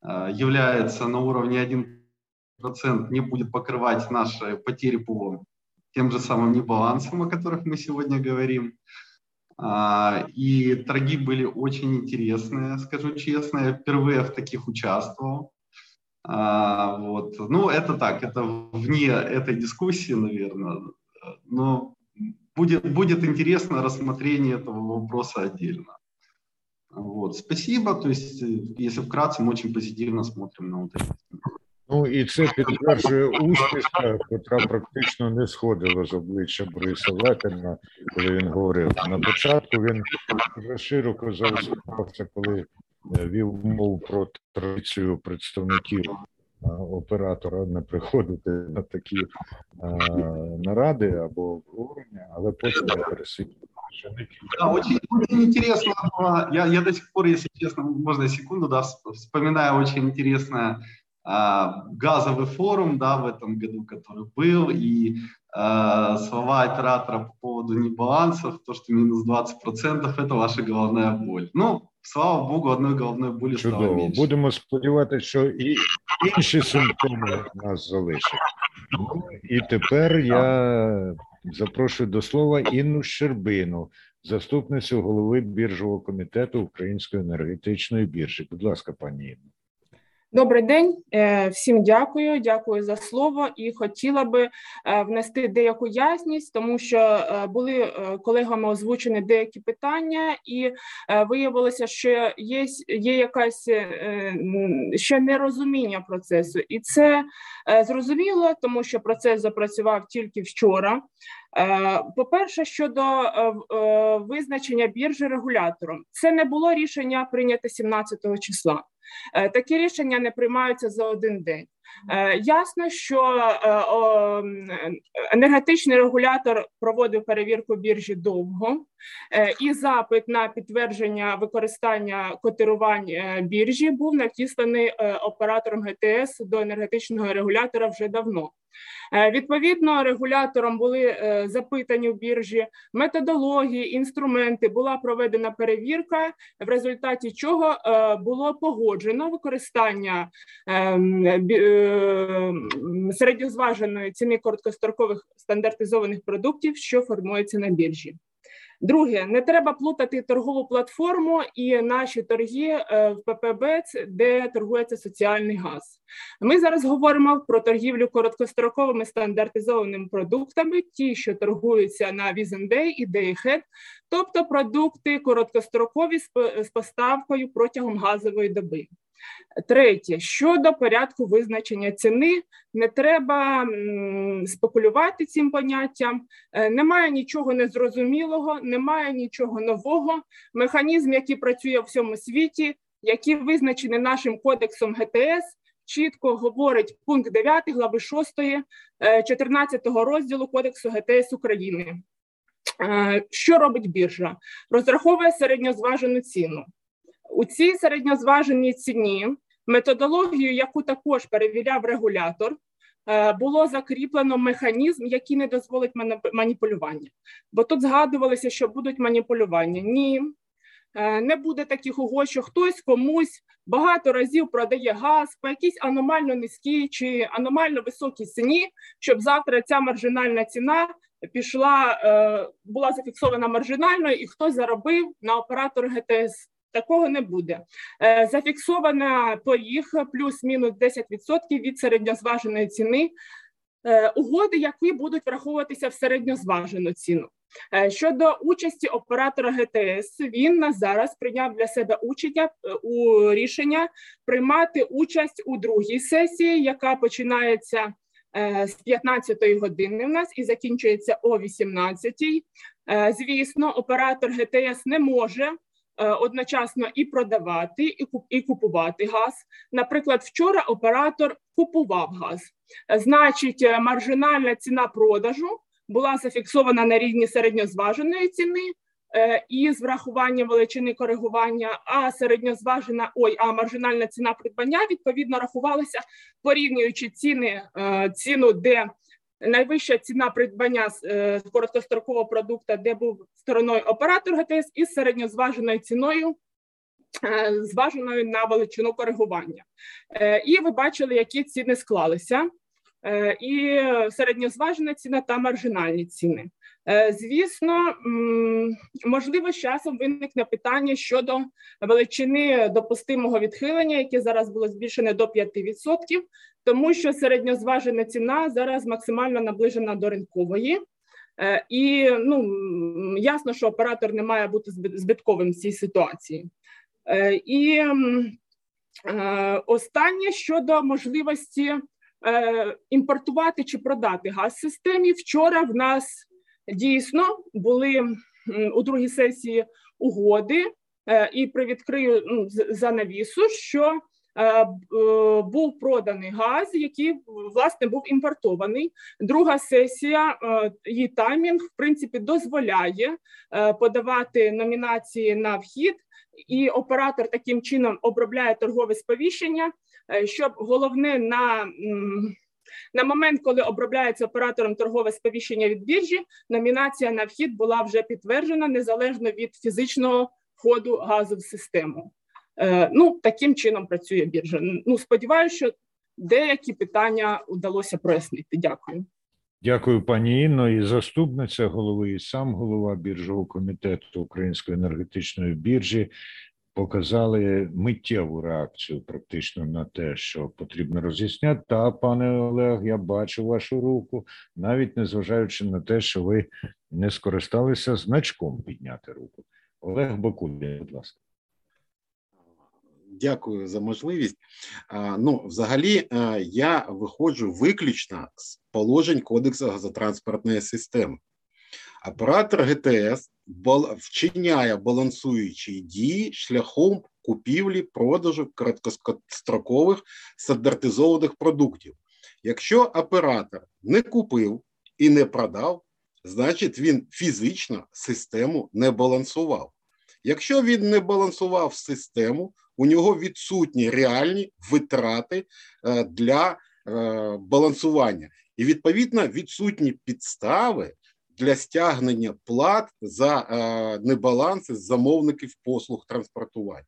а, является на уровне 1%, не будет покрывать наши потери по тем же самым небалансам, о которых мы сегодня говорим. А, и торги были очень интересные, скажу честно. Я впервые в таких участвовал. А, вот. Ну, это так, это вне этой дискуссии, наверное. Но будет, будет интересно рассмотрение этого вопроса отдельно. Вот. Спасибо. То есть, если вкратце, мы очень позитивно смотрим на вот эти Ну і це підтверджує усмішка, котра практично не сходила з обличчя Бориса Летина, коли він говорив. На початку він вже широко заусміхався, коли Е, вів мову про традицію представників е, оператора не приходити на такі а, е, наради або обговорення, але потім я пересвідчив. Да, очень, очень интересно Я, я до сих пор, если честно, можно секунду, да, вспоминаю очень интересное а, газовый форум, да, в этом году, который был, и а, слова оператора по поводу небалансов, то, что минус 20%, это ваша головная боль. Ну, слава Богу, одної головної болі Чудово. стало менше. Будемо сподіватися, що і інші симптоми нас залишать. Ну, і тепер я запрошую до слова Інну Щербину, заступницю голови біржового комітету Української енергетичної біржі. Будь ласка, пані Інно. Добрий день, е, всім дякую. Дякую за слово. І хотіла би е, внести деяку ясність, тому що е, були колегами озвучені деякі питання, і виявилося, що є є якась ще нерозуміння процесу, і це зрозуміло, тому що процес запрацював тільки вчора. По-перше, щодо визначення біржі регулятором, це не було рішення прийнято 17 числа. Е, такі рішення не приймаються за один день. Е, ясно, що е, енергетичний регулятор проводив перевірку біржі довго, і запит на підтвердження використання котирувань біржі був надісланий оператором ГТС до енергетичного регулятора вже давно. Е, відповідно, регулятором були е, запитані в біржі методології, інструменти. Була проведена перевірка, в результаті чого е, було погоджено використання ем, середньозваженої ціни короткострокових стандартизованих продуктів, що формується на біржі. Друге, не треба плутати торгову платформу і наші торги е, в ППБ, де торгується соціальний газ. Ми зараз говоримо про торгівлю короткостроковими стандартизованими продуктами, ті, що торгуються на Візендей і Дейхед, тобто продукти короткострокові з поставкою протягом газової доби. Третє, щодо порядку визначення ціни, не треба спекулювати цим поняттям. Е, немає нічого незрозумілого, немає нічого нового. Механізм, який працює в всьому світі, який визначений нашим кодексом ГТС, чітко говорить пункт 9 глави 6 14 е, розділу Кодексу ГТС України. Е, що робить біржа? Розраховує середньозважену ціну. У цій середньозваженій ціні методологію, яку також перевіряв регулятор, е, було закріплено механізм, який не дозволить маніпулювання. Бо тут згадувалося, що будуть маніпулювання. Ні, е, не буде таких угод, що хтось комусь багато разів продає газ по якійсь аномально низькій чи аномально високій ціні, щоб завтра ця маржинальна ціна пішла, е, була зафіксована маржинальною, і хтось заробив на оператор ГТС Такого не буде. Е, зафіксована поріг плюс-мінус 10% від середньозваженої ціни. Е, угоди, які будуть враховуватися в середньозважену ціну. Е, щодо участі оператора ГТС, він на зараз прийняв для себе учення у рішення приймати участь у другій сесії, яка починається з 15 години в нас і закінчується о 18. Звісно, оператор ГТС не може одночасно і продавати, і купувати газ. Наприклад, вчора оператор купував газ, значить, маржинальна ціна продажу була зафіксована на рівні середньозваженої ціни. І з врахуванням величини коригування, а середньозважена, ой, а маржинальна ціна придбання відповідно рахувалася, порівнюючи ціни, ціну, де найвища ціна придбання з короткострокового продукту, де був стороною оператор ГТС, із середньозваженою ціною, зваженою на величину коригування. І ви бачили, які ціни склалися. І середньозважена ціна та маржинальні ціни. Звісно, можливо, з часом виникне питання щодо величини допустимого відхилення, яке зараз було збільшене до 5%, тому що середньозважена ціна зараз максимально наближена до ринкової. І ну, ясно, що оператор не має бути збитковим в цій ситуації. І останнє щодо можливості імпортувати чи продати газ системі. Вчора в нас дійсно були у другій сесії угоди, і привідкрию ну, занавісу, що був проданий газ, який власне був імпортований. Друга сесія її таймінг в принципі дозволяє подавати номінації на вхід, і оператор таким чином обробляє торгове сповіщення, щоб головне на на момент, коли обробляється оператором торгове сповіщення від біржі, номінація на вхід була вже підтверджена незалежно від фізичного входу газу в систему. Ну, таким чином працює біржа. Ну, сподіваюся, що деякі питання вдалося прояснити. Дякую. Дякую, пані Інно. І заступниця голови, і сам голова біржового комітету Української енергетичної біржі показали миттєву реакцію практично на те, що потрібно роз'ясняти. Та, пане Олег, я бачу вашу руку, навіть незважаючи на те, що ви не скористалися значком підняти руку. Олег Бакулін, будь ласка. Дякую за можливість. Ну, взагалі, я виходжу виключно з положень Кодексу газотранспортної системи. Оператор ГТС вчиняє балансуючі дії шляхом купівлі, продажу короткострокових стандартизованих продуктів. Якщо оператор не купив і не продав, значить він фізично систему не балансував. Якщо він не балансував систему, у нього відсутні реальні витрати для балансування, і відповідно відсутні підстави для стягнення плат за е, небаланси замовників послуг транспортування.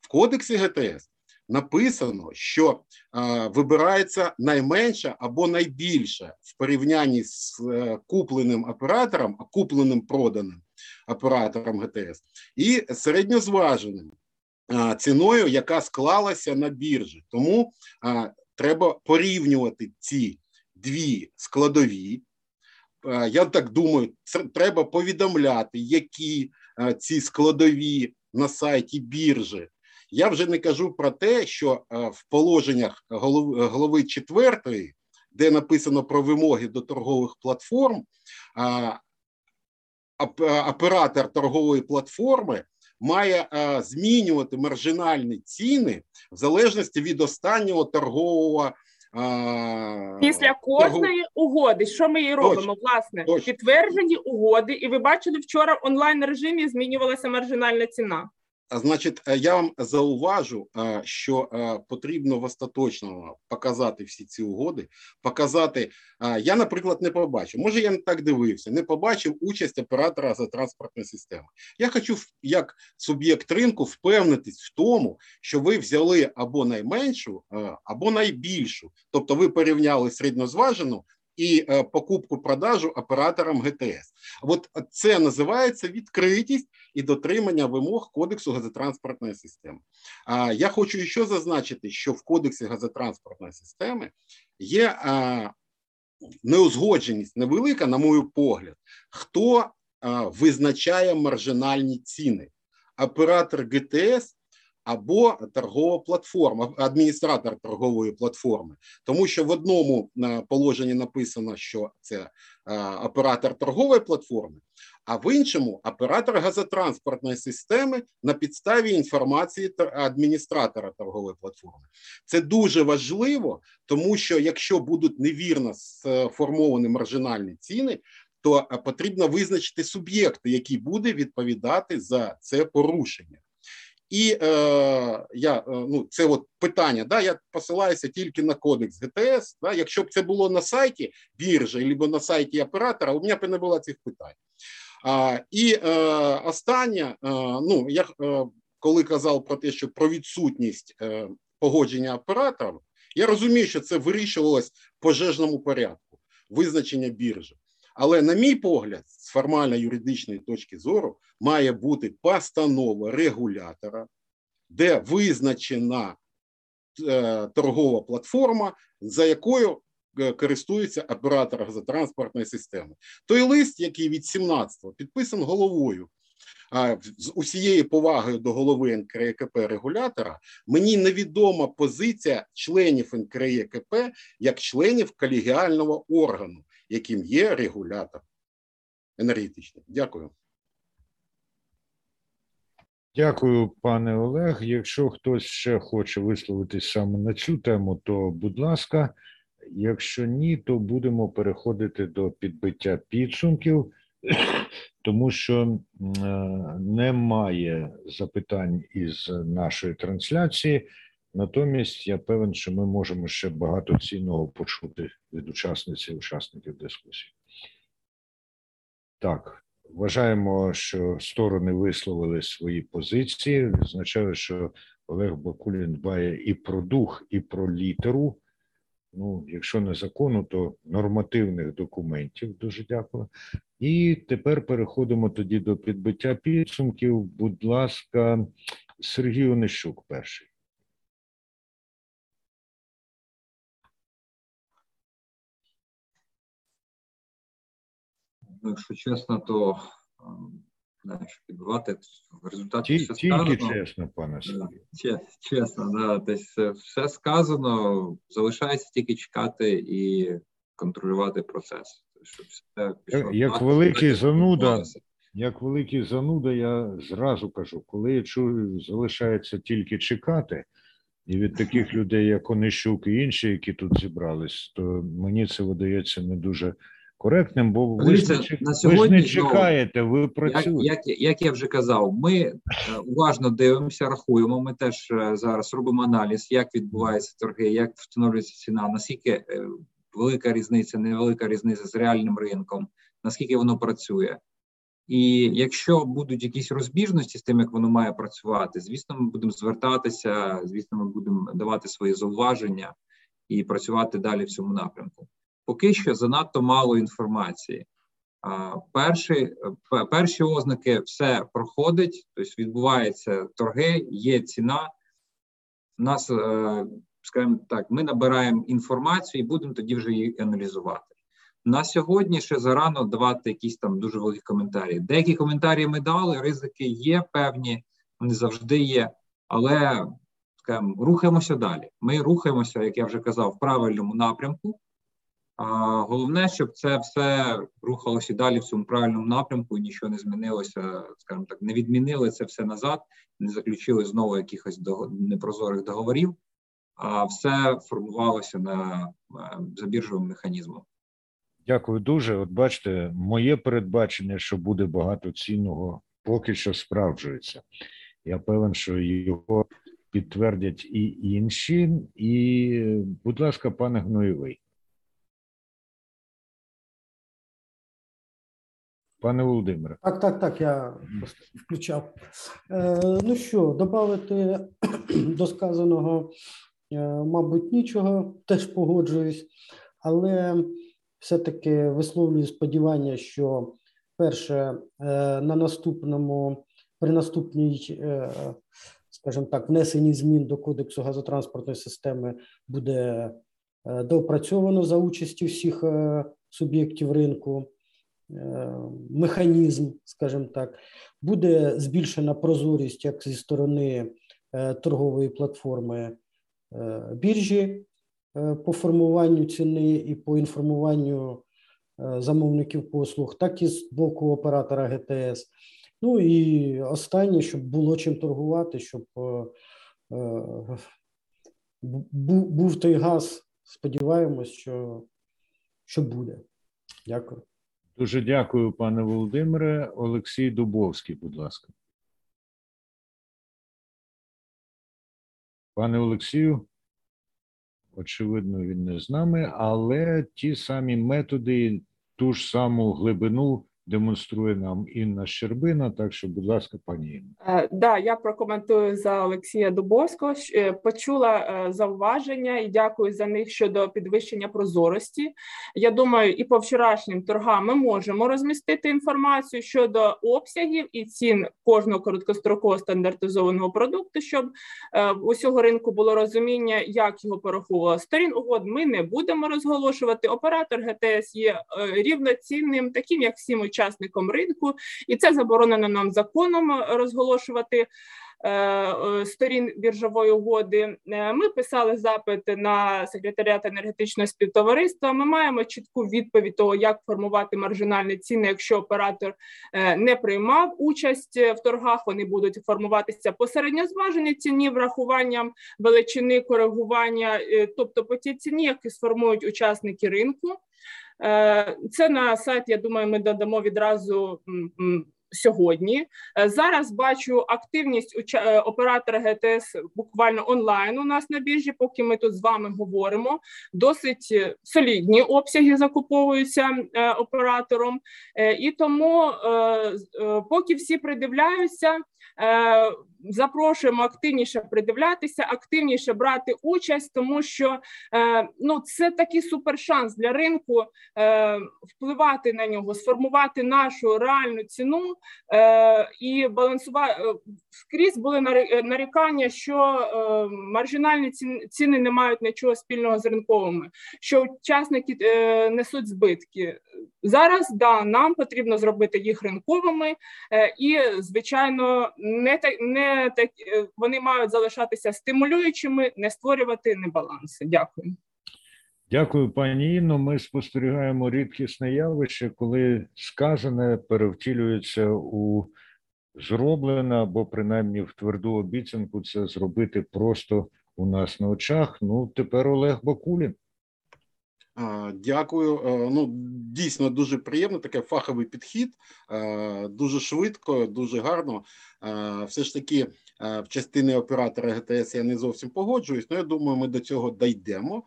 В кодексі ГТС написано, що е, вибирається найменша або найбільша в порівнянні з е, купленим оператором, а купленим проданим оператором ГТС, і середньозваженим е, ціною, яка склалася на біржі. Тому треба порівнювати ці дві складові. Я так думаю, треба повідомляти, які ці складові на сайті біржі. Я вже не кажу про те, що в положеннях голови четвертої, де написано про вимоги до торгових платформ, оператор торгової платформи має змінювати маржинальні ціни в залежності від останнього торгового Після кожної угоди, що ми її робимо? Точно. Власне, Точно. підтверджені угоди, і ви бачили вчора в онлайн режимі змінювалася маржинальна ціна. Значить, е, я вам зауважу, е, що е, потрібно в остаточному показати всі ці угоди. Показати, я, наприклад, не побачив. Може, я не так дивився, не побачив участь оператора за транспортної системи. Я хочу, як суб'єкт ринку, впевнитись в тому, що ви взяли або найменшу, або найбільшу. Тобто, ви порівняли середньозважену і покупку продажу операторам ГТС. От це називається відкритість і дотримання вимог Кодексу газотранспортної системи. А я хочу ще зазначити, що в Кодексі газотранспортної системи є неузгодженість невелика, на мою погляд, хто визначає маржинальні ціни. Оператор ГТС або торгова платформа, адміністратор торгової платформи, тому що в одному е, положенні написано, що це е, оператор торгової платформи, а в іншому оператор газотранспортної системи на підставі інформації адміністратора торгової платформи. Це дуже важливо, тому що якщо будуть невірно сформовані маржинальні ціни, то е, потрібно визначити суб'єкти, який буде відповідати за це порушення. І е, я е, ну це от питання. Да, я посилаюся тільки на кодекс ГТС. Да, Якщо б це було на сайті біржі або на сайті оператора, у мене б не було цих питань. А, І е, останнє, е, ну я е, коли казав про те, що про відсутність е, погодження операторів, я розумію, що це вирішувалось в пожежному порядку, визначення біржі. Але, на мій погляд, з формально-юридичної точки зору, має бути постанова регулятора, де визначена е, торгова платформа, за якою е, користується оператор газотранспортної системи. Той лист, який від 17-го підписан головою. З усією повагою до голови НКРКП регулятора мені невідома позиція членів НКРЄКП як членів колегіального органу, яким є регулятор енергетичний. Дякую. Дякую, пане Олег. Якщо хтось ще хоче висловитись саме на цю тему, то будь ласка. Якщо ні, то будемо переходити до підбиття підсумків, тому що немає запитань із нашої трансляції. Натомість я певен, що ми можемо ще багато цінного почути від учасниць і учасників дискусії. Так, вважаємо, що сторони висловили свої позиції. Відзначаю, що Олег Бакулін дбає і про дух, і про літеру. Ну, якщо не закону, то нормативних документів. Дуже дякую. І тепер переходимо тоді до підбиття підсумків. Будь ласка, Сергій Онищук перший. Ну, якщо чесно, то знаю, що підбивати в результаті Ті, все тільки сказано. чесно, пане Сергій. Чесно, да, десь все сказано, залишається тільки чекати і контролювати процес. Щоб все пішло як так, великий так, зануда, як великий зануда, я зразу кажу, коли я чую, залишається тільки чекати, і від таких людей, як Онищук і інші, які тут зібрались, то мені це видається не дуже коректним, бо ви, ж, не, на сьогодні, ви ж не чекаєте, ви працюєте. Як, як, як я вже казав, ми е, уважно дивимося, рахуємо. Ми теж е, зараз робимо аналіз, як відбуваються торги, як встановлюється ціна, наскільки е, велика різниця, невелика різниця з реальним ринком, наскільки воно працює. І якщо будуть якісь розбіжності з тим, як воно має працювати, звісно, ми будемо звертатися, звісно, ми будемо давати свої зауваження і працювати далі в цьому напрямку поки що занадто мало інформації. Перші перші ознаки все проходить, тобто відбуваються торги, є ціна. Нас, е, скажімо так, ми набираємо інформацію і будемо тоді вже її аналізувати. На сьогодні ще зарано давати якісь там дуже великі коментарі. Деякі коментарі ми дали, ризики є певні, вони завжди є, але скажімо, рухаємося далі. Ми рухаємося, як я вже казав, в правильному напрямку. Головне, щоб це все рухалося далі в цьому правильному напрямку, і нічого не змінилося, скажімо так, не відмінили це все назад, не заключили знову якихось непрозорих договорів, а все формувалося на е, забіржовим механізмом. Дякую дуже. От бачите, моє передбачення, що буде багато цінного, поки що справджується. Я певен, що його підтвердять і інші. І, будь ласка, пане Гноєвий. Пане Володимире. Так, так, так, я включав. Е, Ну що, додати до сказаного, е, мабуть, нічого, теж погоджуюсь, але все-таки висловлюю сподівання, що перше е, на наступному, при наступній, скажімо так, внесенні змін до Кодексу газотранспортної системи буде доопрацьовано за участю всіх суб'єктів ринку. Е, механізм, скажімо так, буде збільшена прозорість як зі сторони торгової платформи біржі по формуванню ціни і по інформуванню замовників послуг, так і з боку оператора ГТС. Ну і останнє, щоб було чим торгувати, щоб був той газ. Сподіваємось, що, що буде. Дякую. Дуже дякую, пане Володимире. Олексій Дубовський, будь ласка. Пане Олексію, очевидно, він не з нами, але ті самі методи, ту ж саму глибину демонструє нам Інна Щербина. Так що, будь ласка, пані Інна. Е, да, я прокоментую за Олексія Дубовського. Е, почула е, зауваження і дякую за них щодо підвищення прозорості. Я думаю, і по вчорашнім торгам ми можемо розмістити інформацію щодо обсягів і цін кожного короткострокового стандартизованого продукту, щоб усього ринку було розуміння, як його порахувала сторін. Угод ми не будемо розголошувати. Оператор ГТС є рівноцінним, таким як всім учасником ринку, і це заборонено нам законом розголошувати. Е, е, сторін біржової угоди е, ми писали запит на секретаріат енергетичного співтовариства. Ми маємо чітку відповідь того, як формувати маржинальні ціни, якщо оператор не приймав участь в торгах. Вони будуть формуватися посередньо зважені ціні врахуванням величини коригування, тобто по тій ціні, які сформують учасники ринку. Це на сайт. Я думаю, ми додамо відразу. Сьогодні е, зараз бачу активність е, оператора ГТС буквально онлайн. У нас на біржі, поки ми тут з вами говоримо. Досить солідні обсяги закуповуються оператором, і тому, поки всі придивляються, запрошуємо активніше придивлятися, активніше брати участь, тому що е, ну це такий супершанс для ринку е, впливати на нього, сформувати нашу реальну ціну е, і балансувати скрізь були нарікання, що маржинальні ціни не мають нічого спільного з ринковими, що учасники несуть збитки. Зараз да нам потрібно зробити їх ринковими, і звичайно, не не так е, вони мають залишатися стимулюючими, не створювати небаланси. Дякую. Дякую, пані Інно. Ми спостерігаємо рідкісне явище, коли сказане перевтілюється у зроблене або принаймні в тверду обіцянку це зробити просто у нас на очах. Ну тепер Олег Бакулін. Дякую. Ну дійсно дуже приємно. Таке фаховий підхід, дуже швидко, дуже гарно. Все ж таки, в частині оператора ГТС я не зовсім погоджуюсь. але я думаю, ми до цього дійдемо.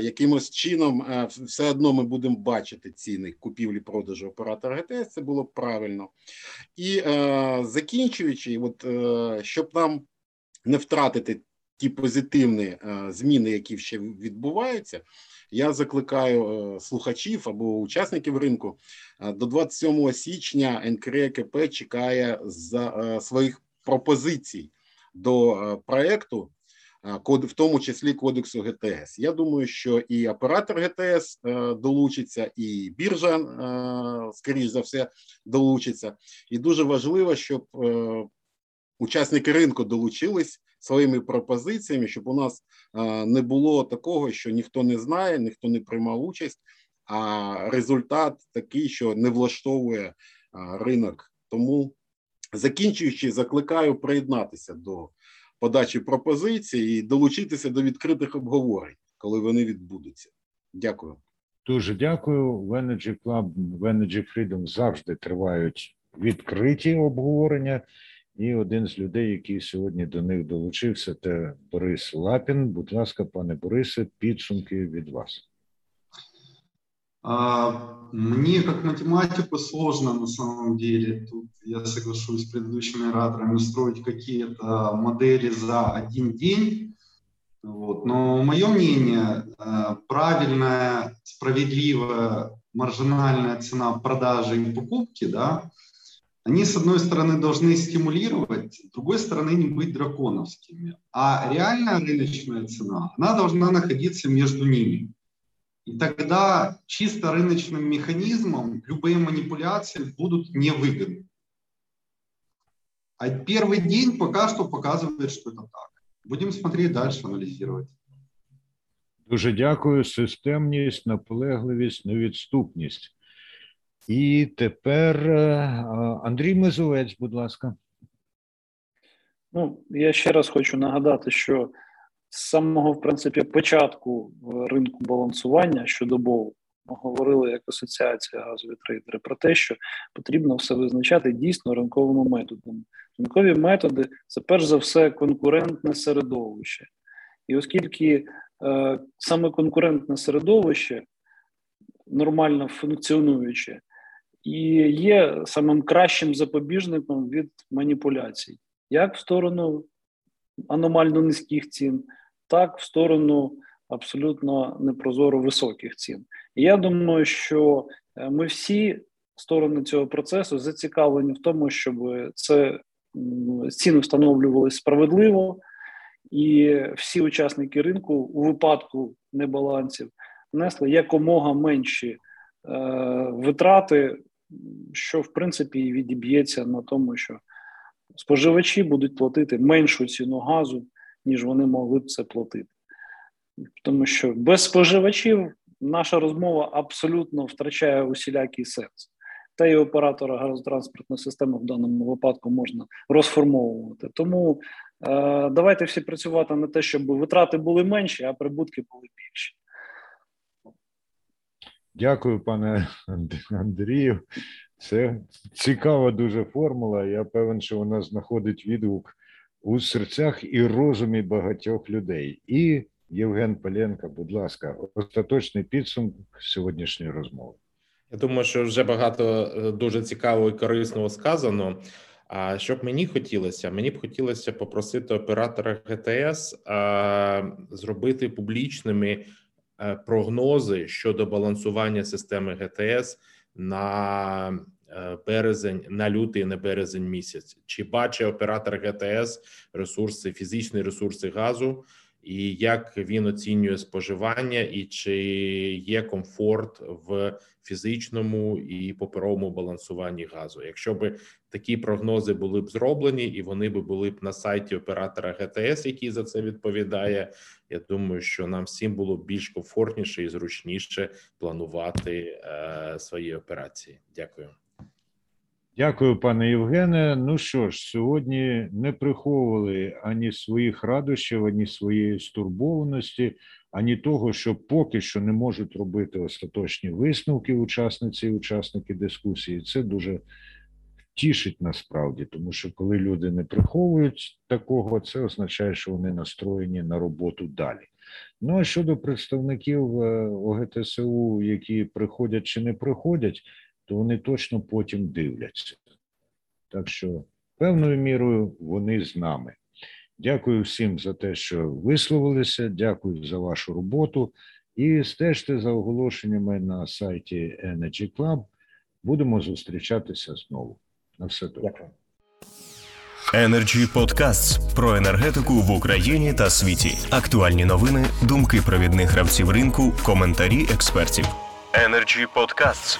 Якимось чином все одно ми будемо бачити ціни купівлі-продажу оператора ГТС. Це було правильно. І закінчуючи, от щоб нам не втратити ті позитивні зміни, які ще відбуваються. Я закликаю е, слухачів або учасників ринку е, до 27 січня НКРКП чекає за е, своїх пропозицій до проекту, в тому числі кодексу ГТС. Я думаю, що і оператор ГТС долучиться, і біржа, скоріш за все, долучиться. І дуже важливо, щоб учасники ринку долучились своїми пропозиціями, щоб у нас не було такого, що ніхто не знає, ніхто не приймав участь, а результат такий, що не влаштовує ринок. Тому закінчуючи, закликаю приєднатися до подачі пропозицій і долучитися до відкритих обговорень, коли вони відбудуться. Дякую. Дуже дякую. В Energy Club, в Energy Freedom завжди тривають відкриті обговорення. І один з людей, який сьогодні до них долучився, це Борис Лапін. Будь ласка, пане Борисе, підсумки від вас. Мне как математику сложно на самом деле. Тут я соглашусь с предыдущими ораторами строить какие-то модели за один день. Вот. Но мое мнение, правильная, справедливая маржинальная цена продажи и покупки, да, они, с одной стороны, должны стимулировать, с другой стороны, не быть драконовскими. А реальная рыночная цена, она должна находиться между ними. И тогда чисто рыночным механизмом любые манипуляции будут невыгодны. А первый день пока что показывает, что это так. Будем смотреть дальше, анализировать. Дуже дякую. Системність, наполегливість, невідступність. І тепер Андрій Мезовець, будь ласка. Ну, я ще раз хочу нагадати, що з самого в принципі початку ринку балансування щодобово ми говорили як асоціація газові трейдери про те, що потрібно все визначати дійсно ринковими методами. Ринкові методи це перш за все конкурентне середовище, і оскільки е, саме конкурентне середовище нормально функціонуюче і є самим кращим запобіжником від маніпуляцій, як в сторону аномально низьких цін, так в сторону абсолютно непрозоро високих цін. І я думаю, що е, ми всі сторони цього процесу зацікавлені в тому, щоб це ціни встановлювалися справедливо, і всі учасники ринку у випадку небалансів несли якомога менші е, витрати, що в принципі відіб'ється на тому, що споживачі будуть платити меншу ціну газу, ніж вони могли б це платити. Тому що без споживачів наша розмова абсолютно втрачає усілякий сенс. Та й оператора газотранспортної системи в даному випадку можна розформовувати. Тому е, давайте всі працювати на те, щоб витрати були менші, а прибутки були більші. Дякую, пане Андрію. Це цікава дуже формула. Я певен, що вона знаходить відгук у серцях і розумі багатьох людей. І Євген Поленко, будь ласка, остаточний підсумок сьогоднішньої розмови. Я думаю, що вже багато е, дуже цікавого і корисного сказано. А що б мені хотілося? Мені б хотілося попросити оператора ГТС а, зробити публічними прогнози щодо балансування системи ГТС на е, березень, на лютий, на березень місяць. Чи бачить оператор ГТС ресурси, фізичні ресурси газу? і як він оцінює споживання, і чи є комфорт в фізичному і паперовому балансуванні газу. Якщо б такі прогнози були б зроблені, і вони б були б на сайті оператора ГТС, який за це відповідає. Я думаю, що нам всім було б більш комфортніше і зручніше планувати е, свої операції. Дякую. Дякую, пане Євгене. Ну що ж, сьогодні не приховували ані своїх радощів, ані своєї стурбованості, ані того, що поки що не можуть робити остаточні висновки учасниці і учасники дискусії. Це дуже тішить насправді, тому що коли люди не приховують такого, це означає, що вони настроєні на роботу далі. Ну а щодо представників е, ОГТСУ, які приходять чи не приходять то вони точно потім дивляться. Так що, певною мірою, вони з нами. Дякую всім за те, що висловилися. Дякую за вашу роботу. І стежте за оголошеннями на сайті Energy Club. Будемо зустрічатися знову. На все добре. Дякую. Energy Podcasts про енергетику в Україні та світі. Актуальні новини, думки провідних гравців ринку, коментарі експертів. Energy Podcasts.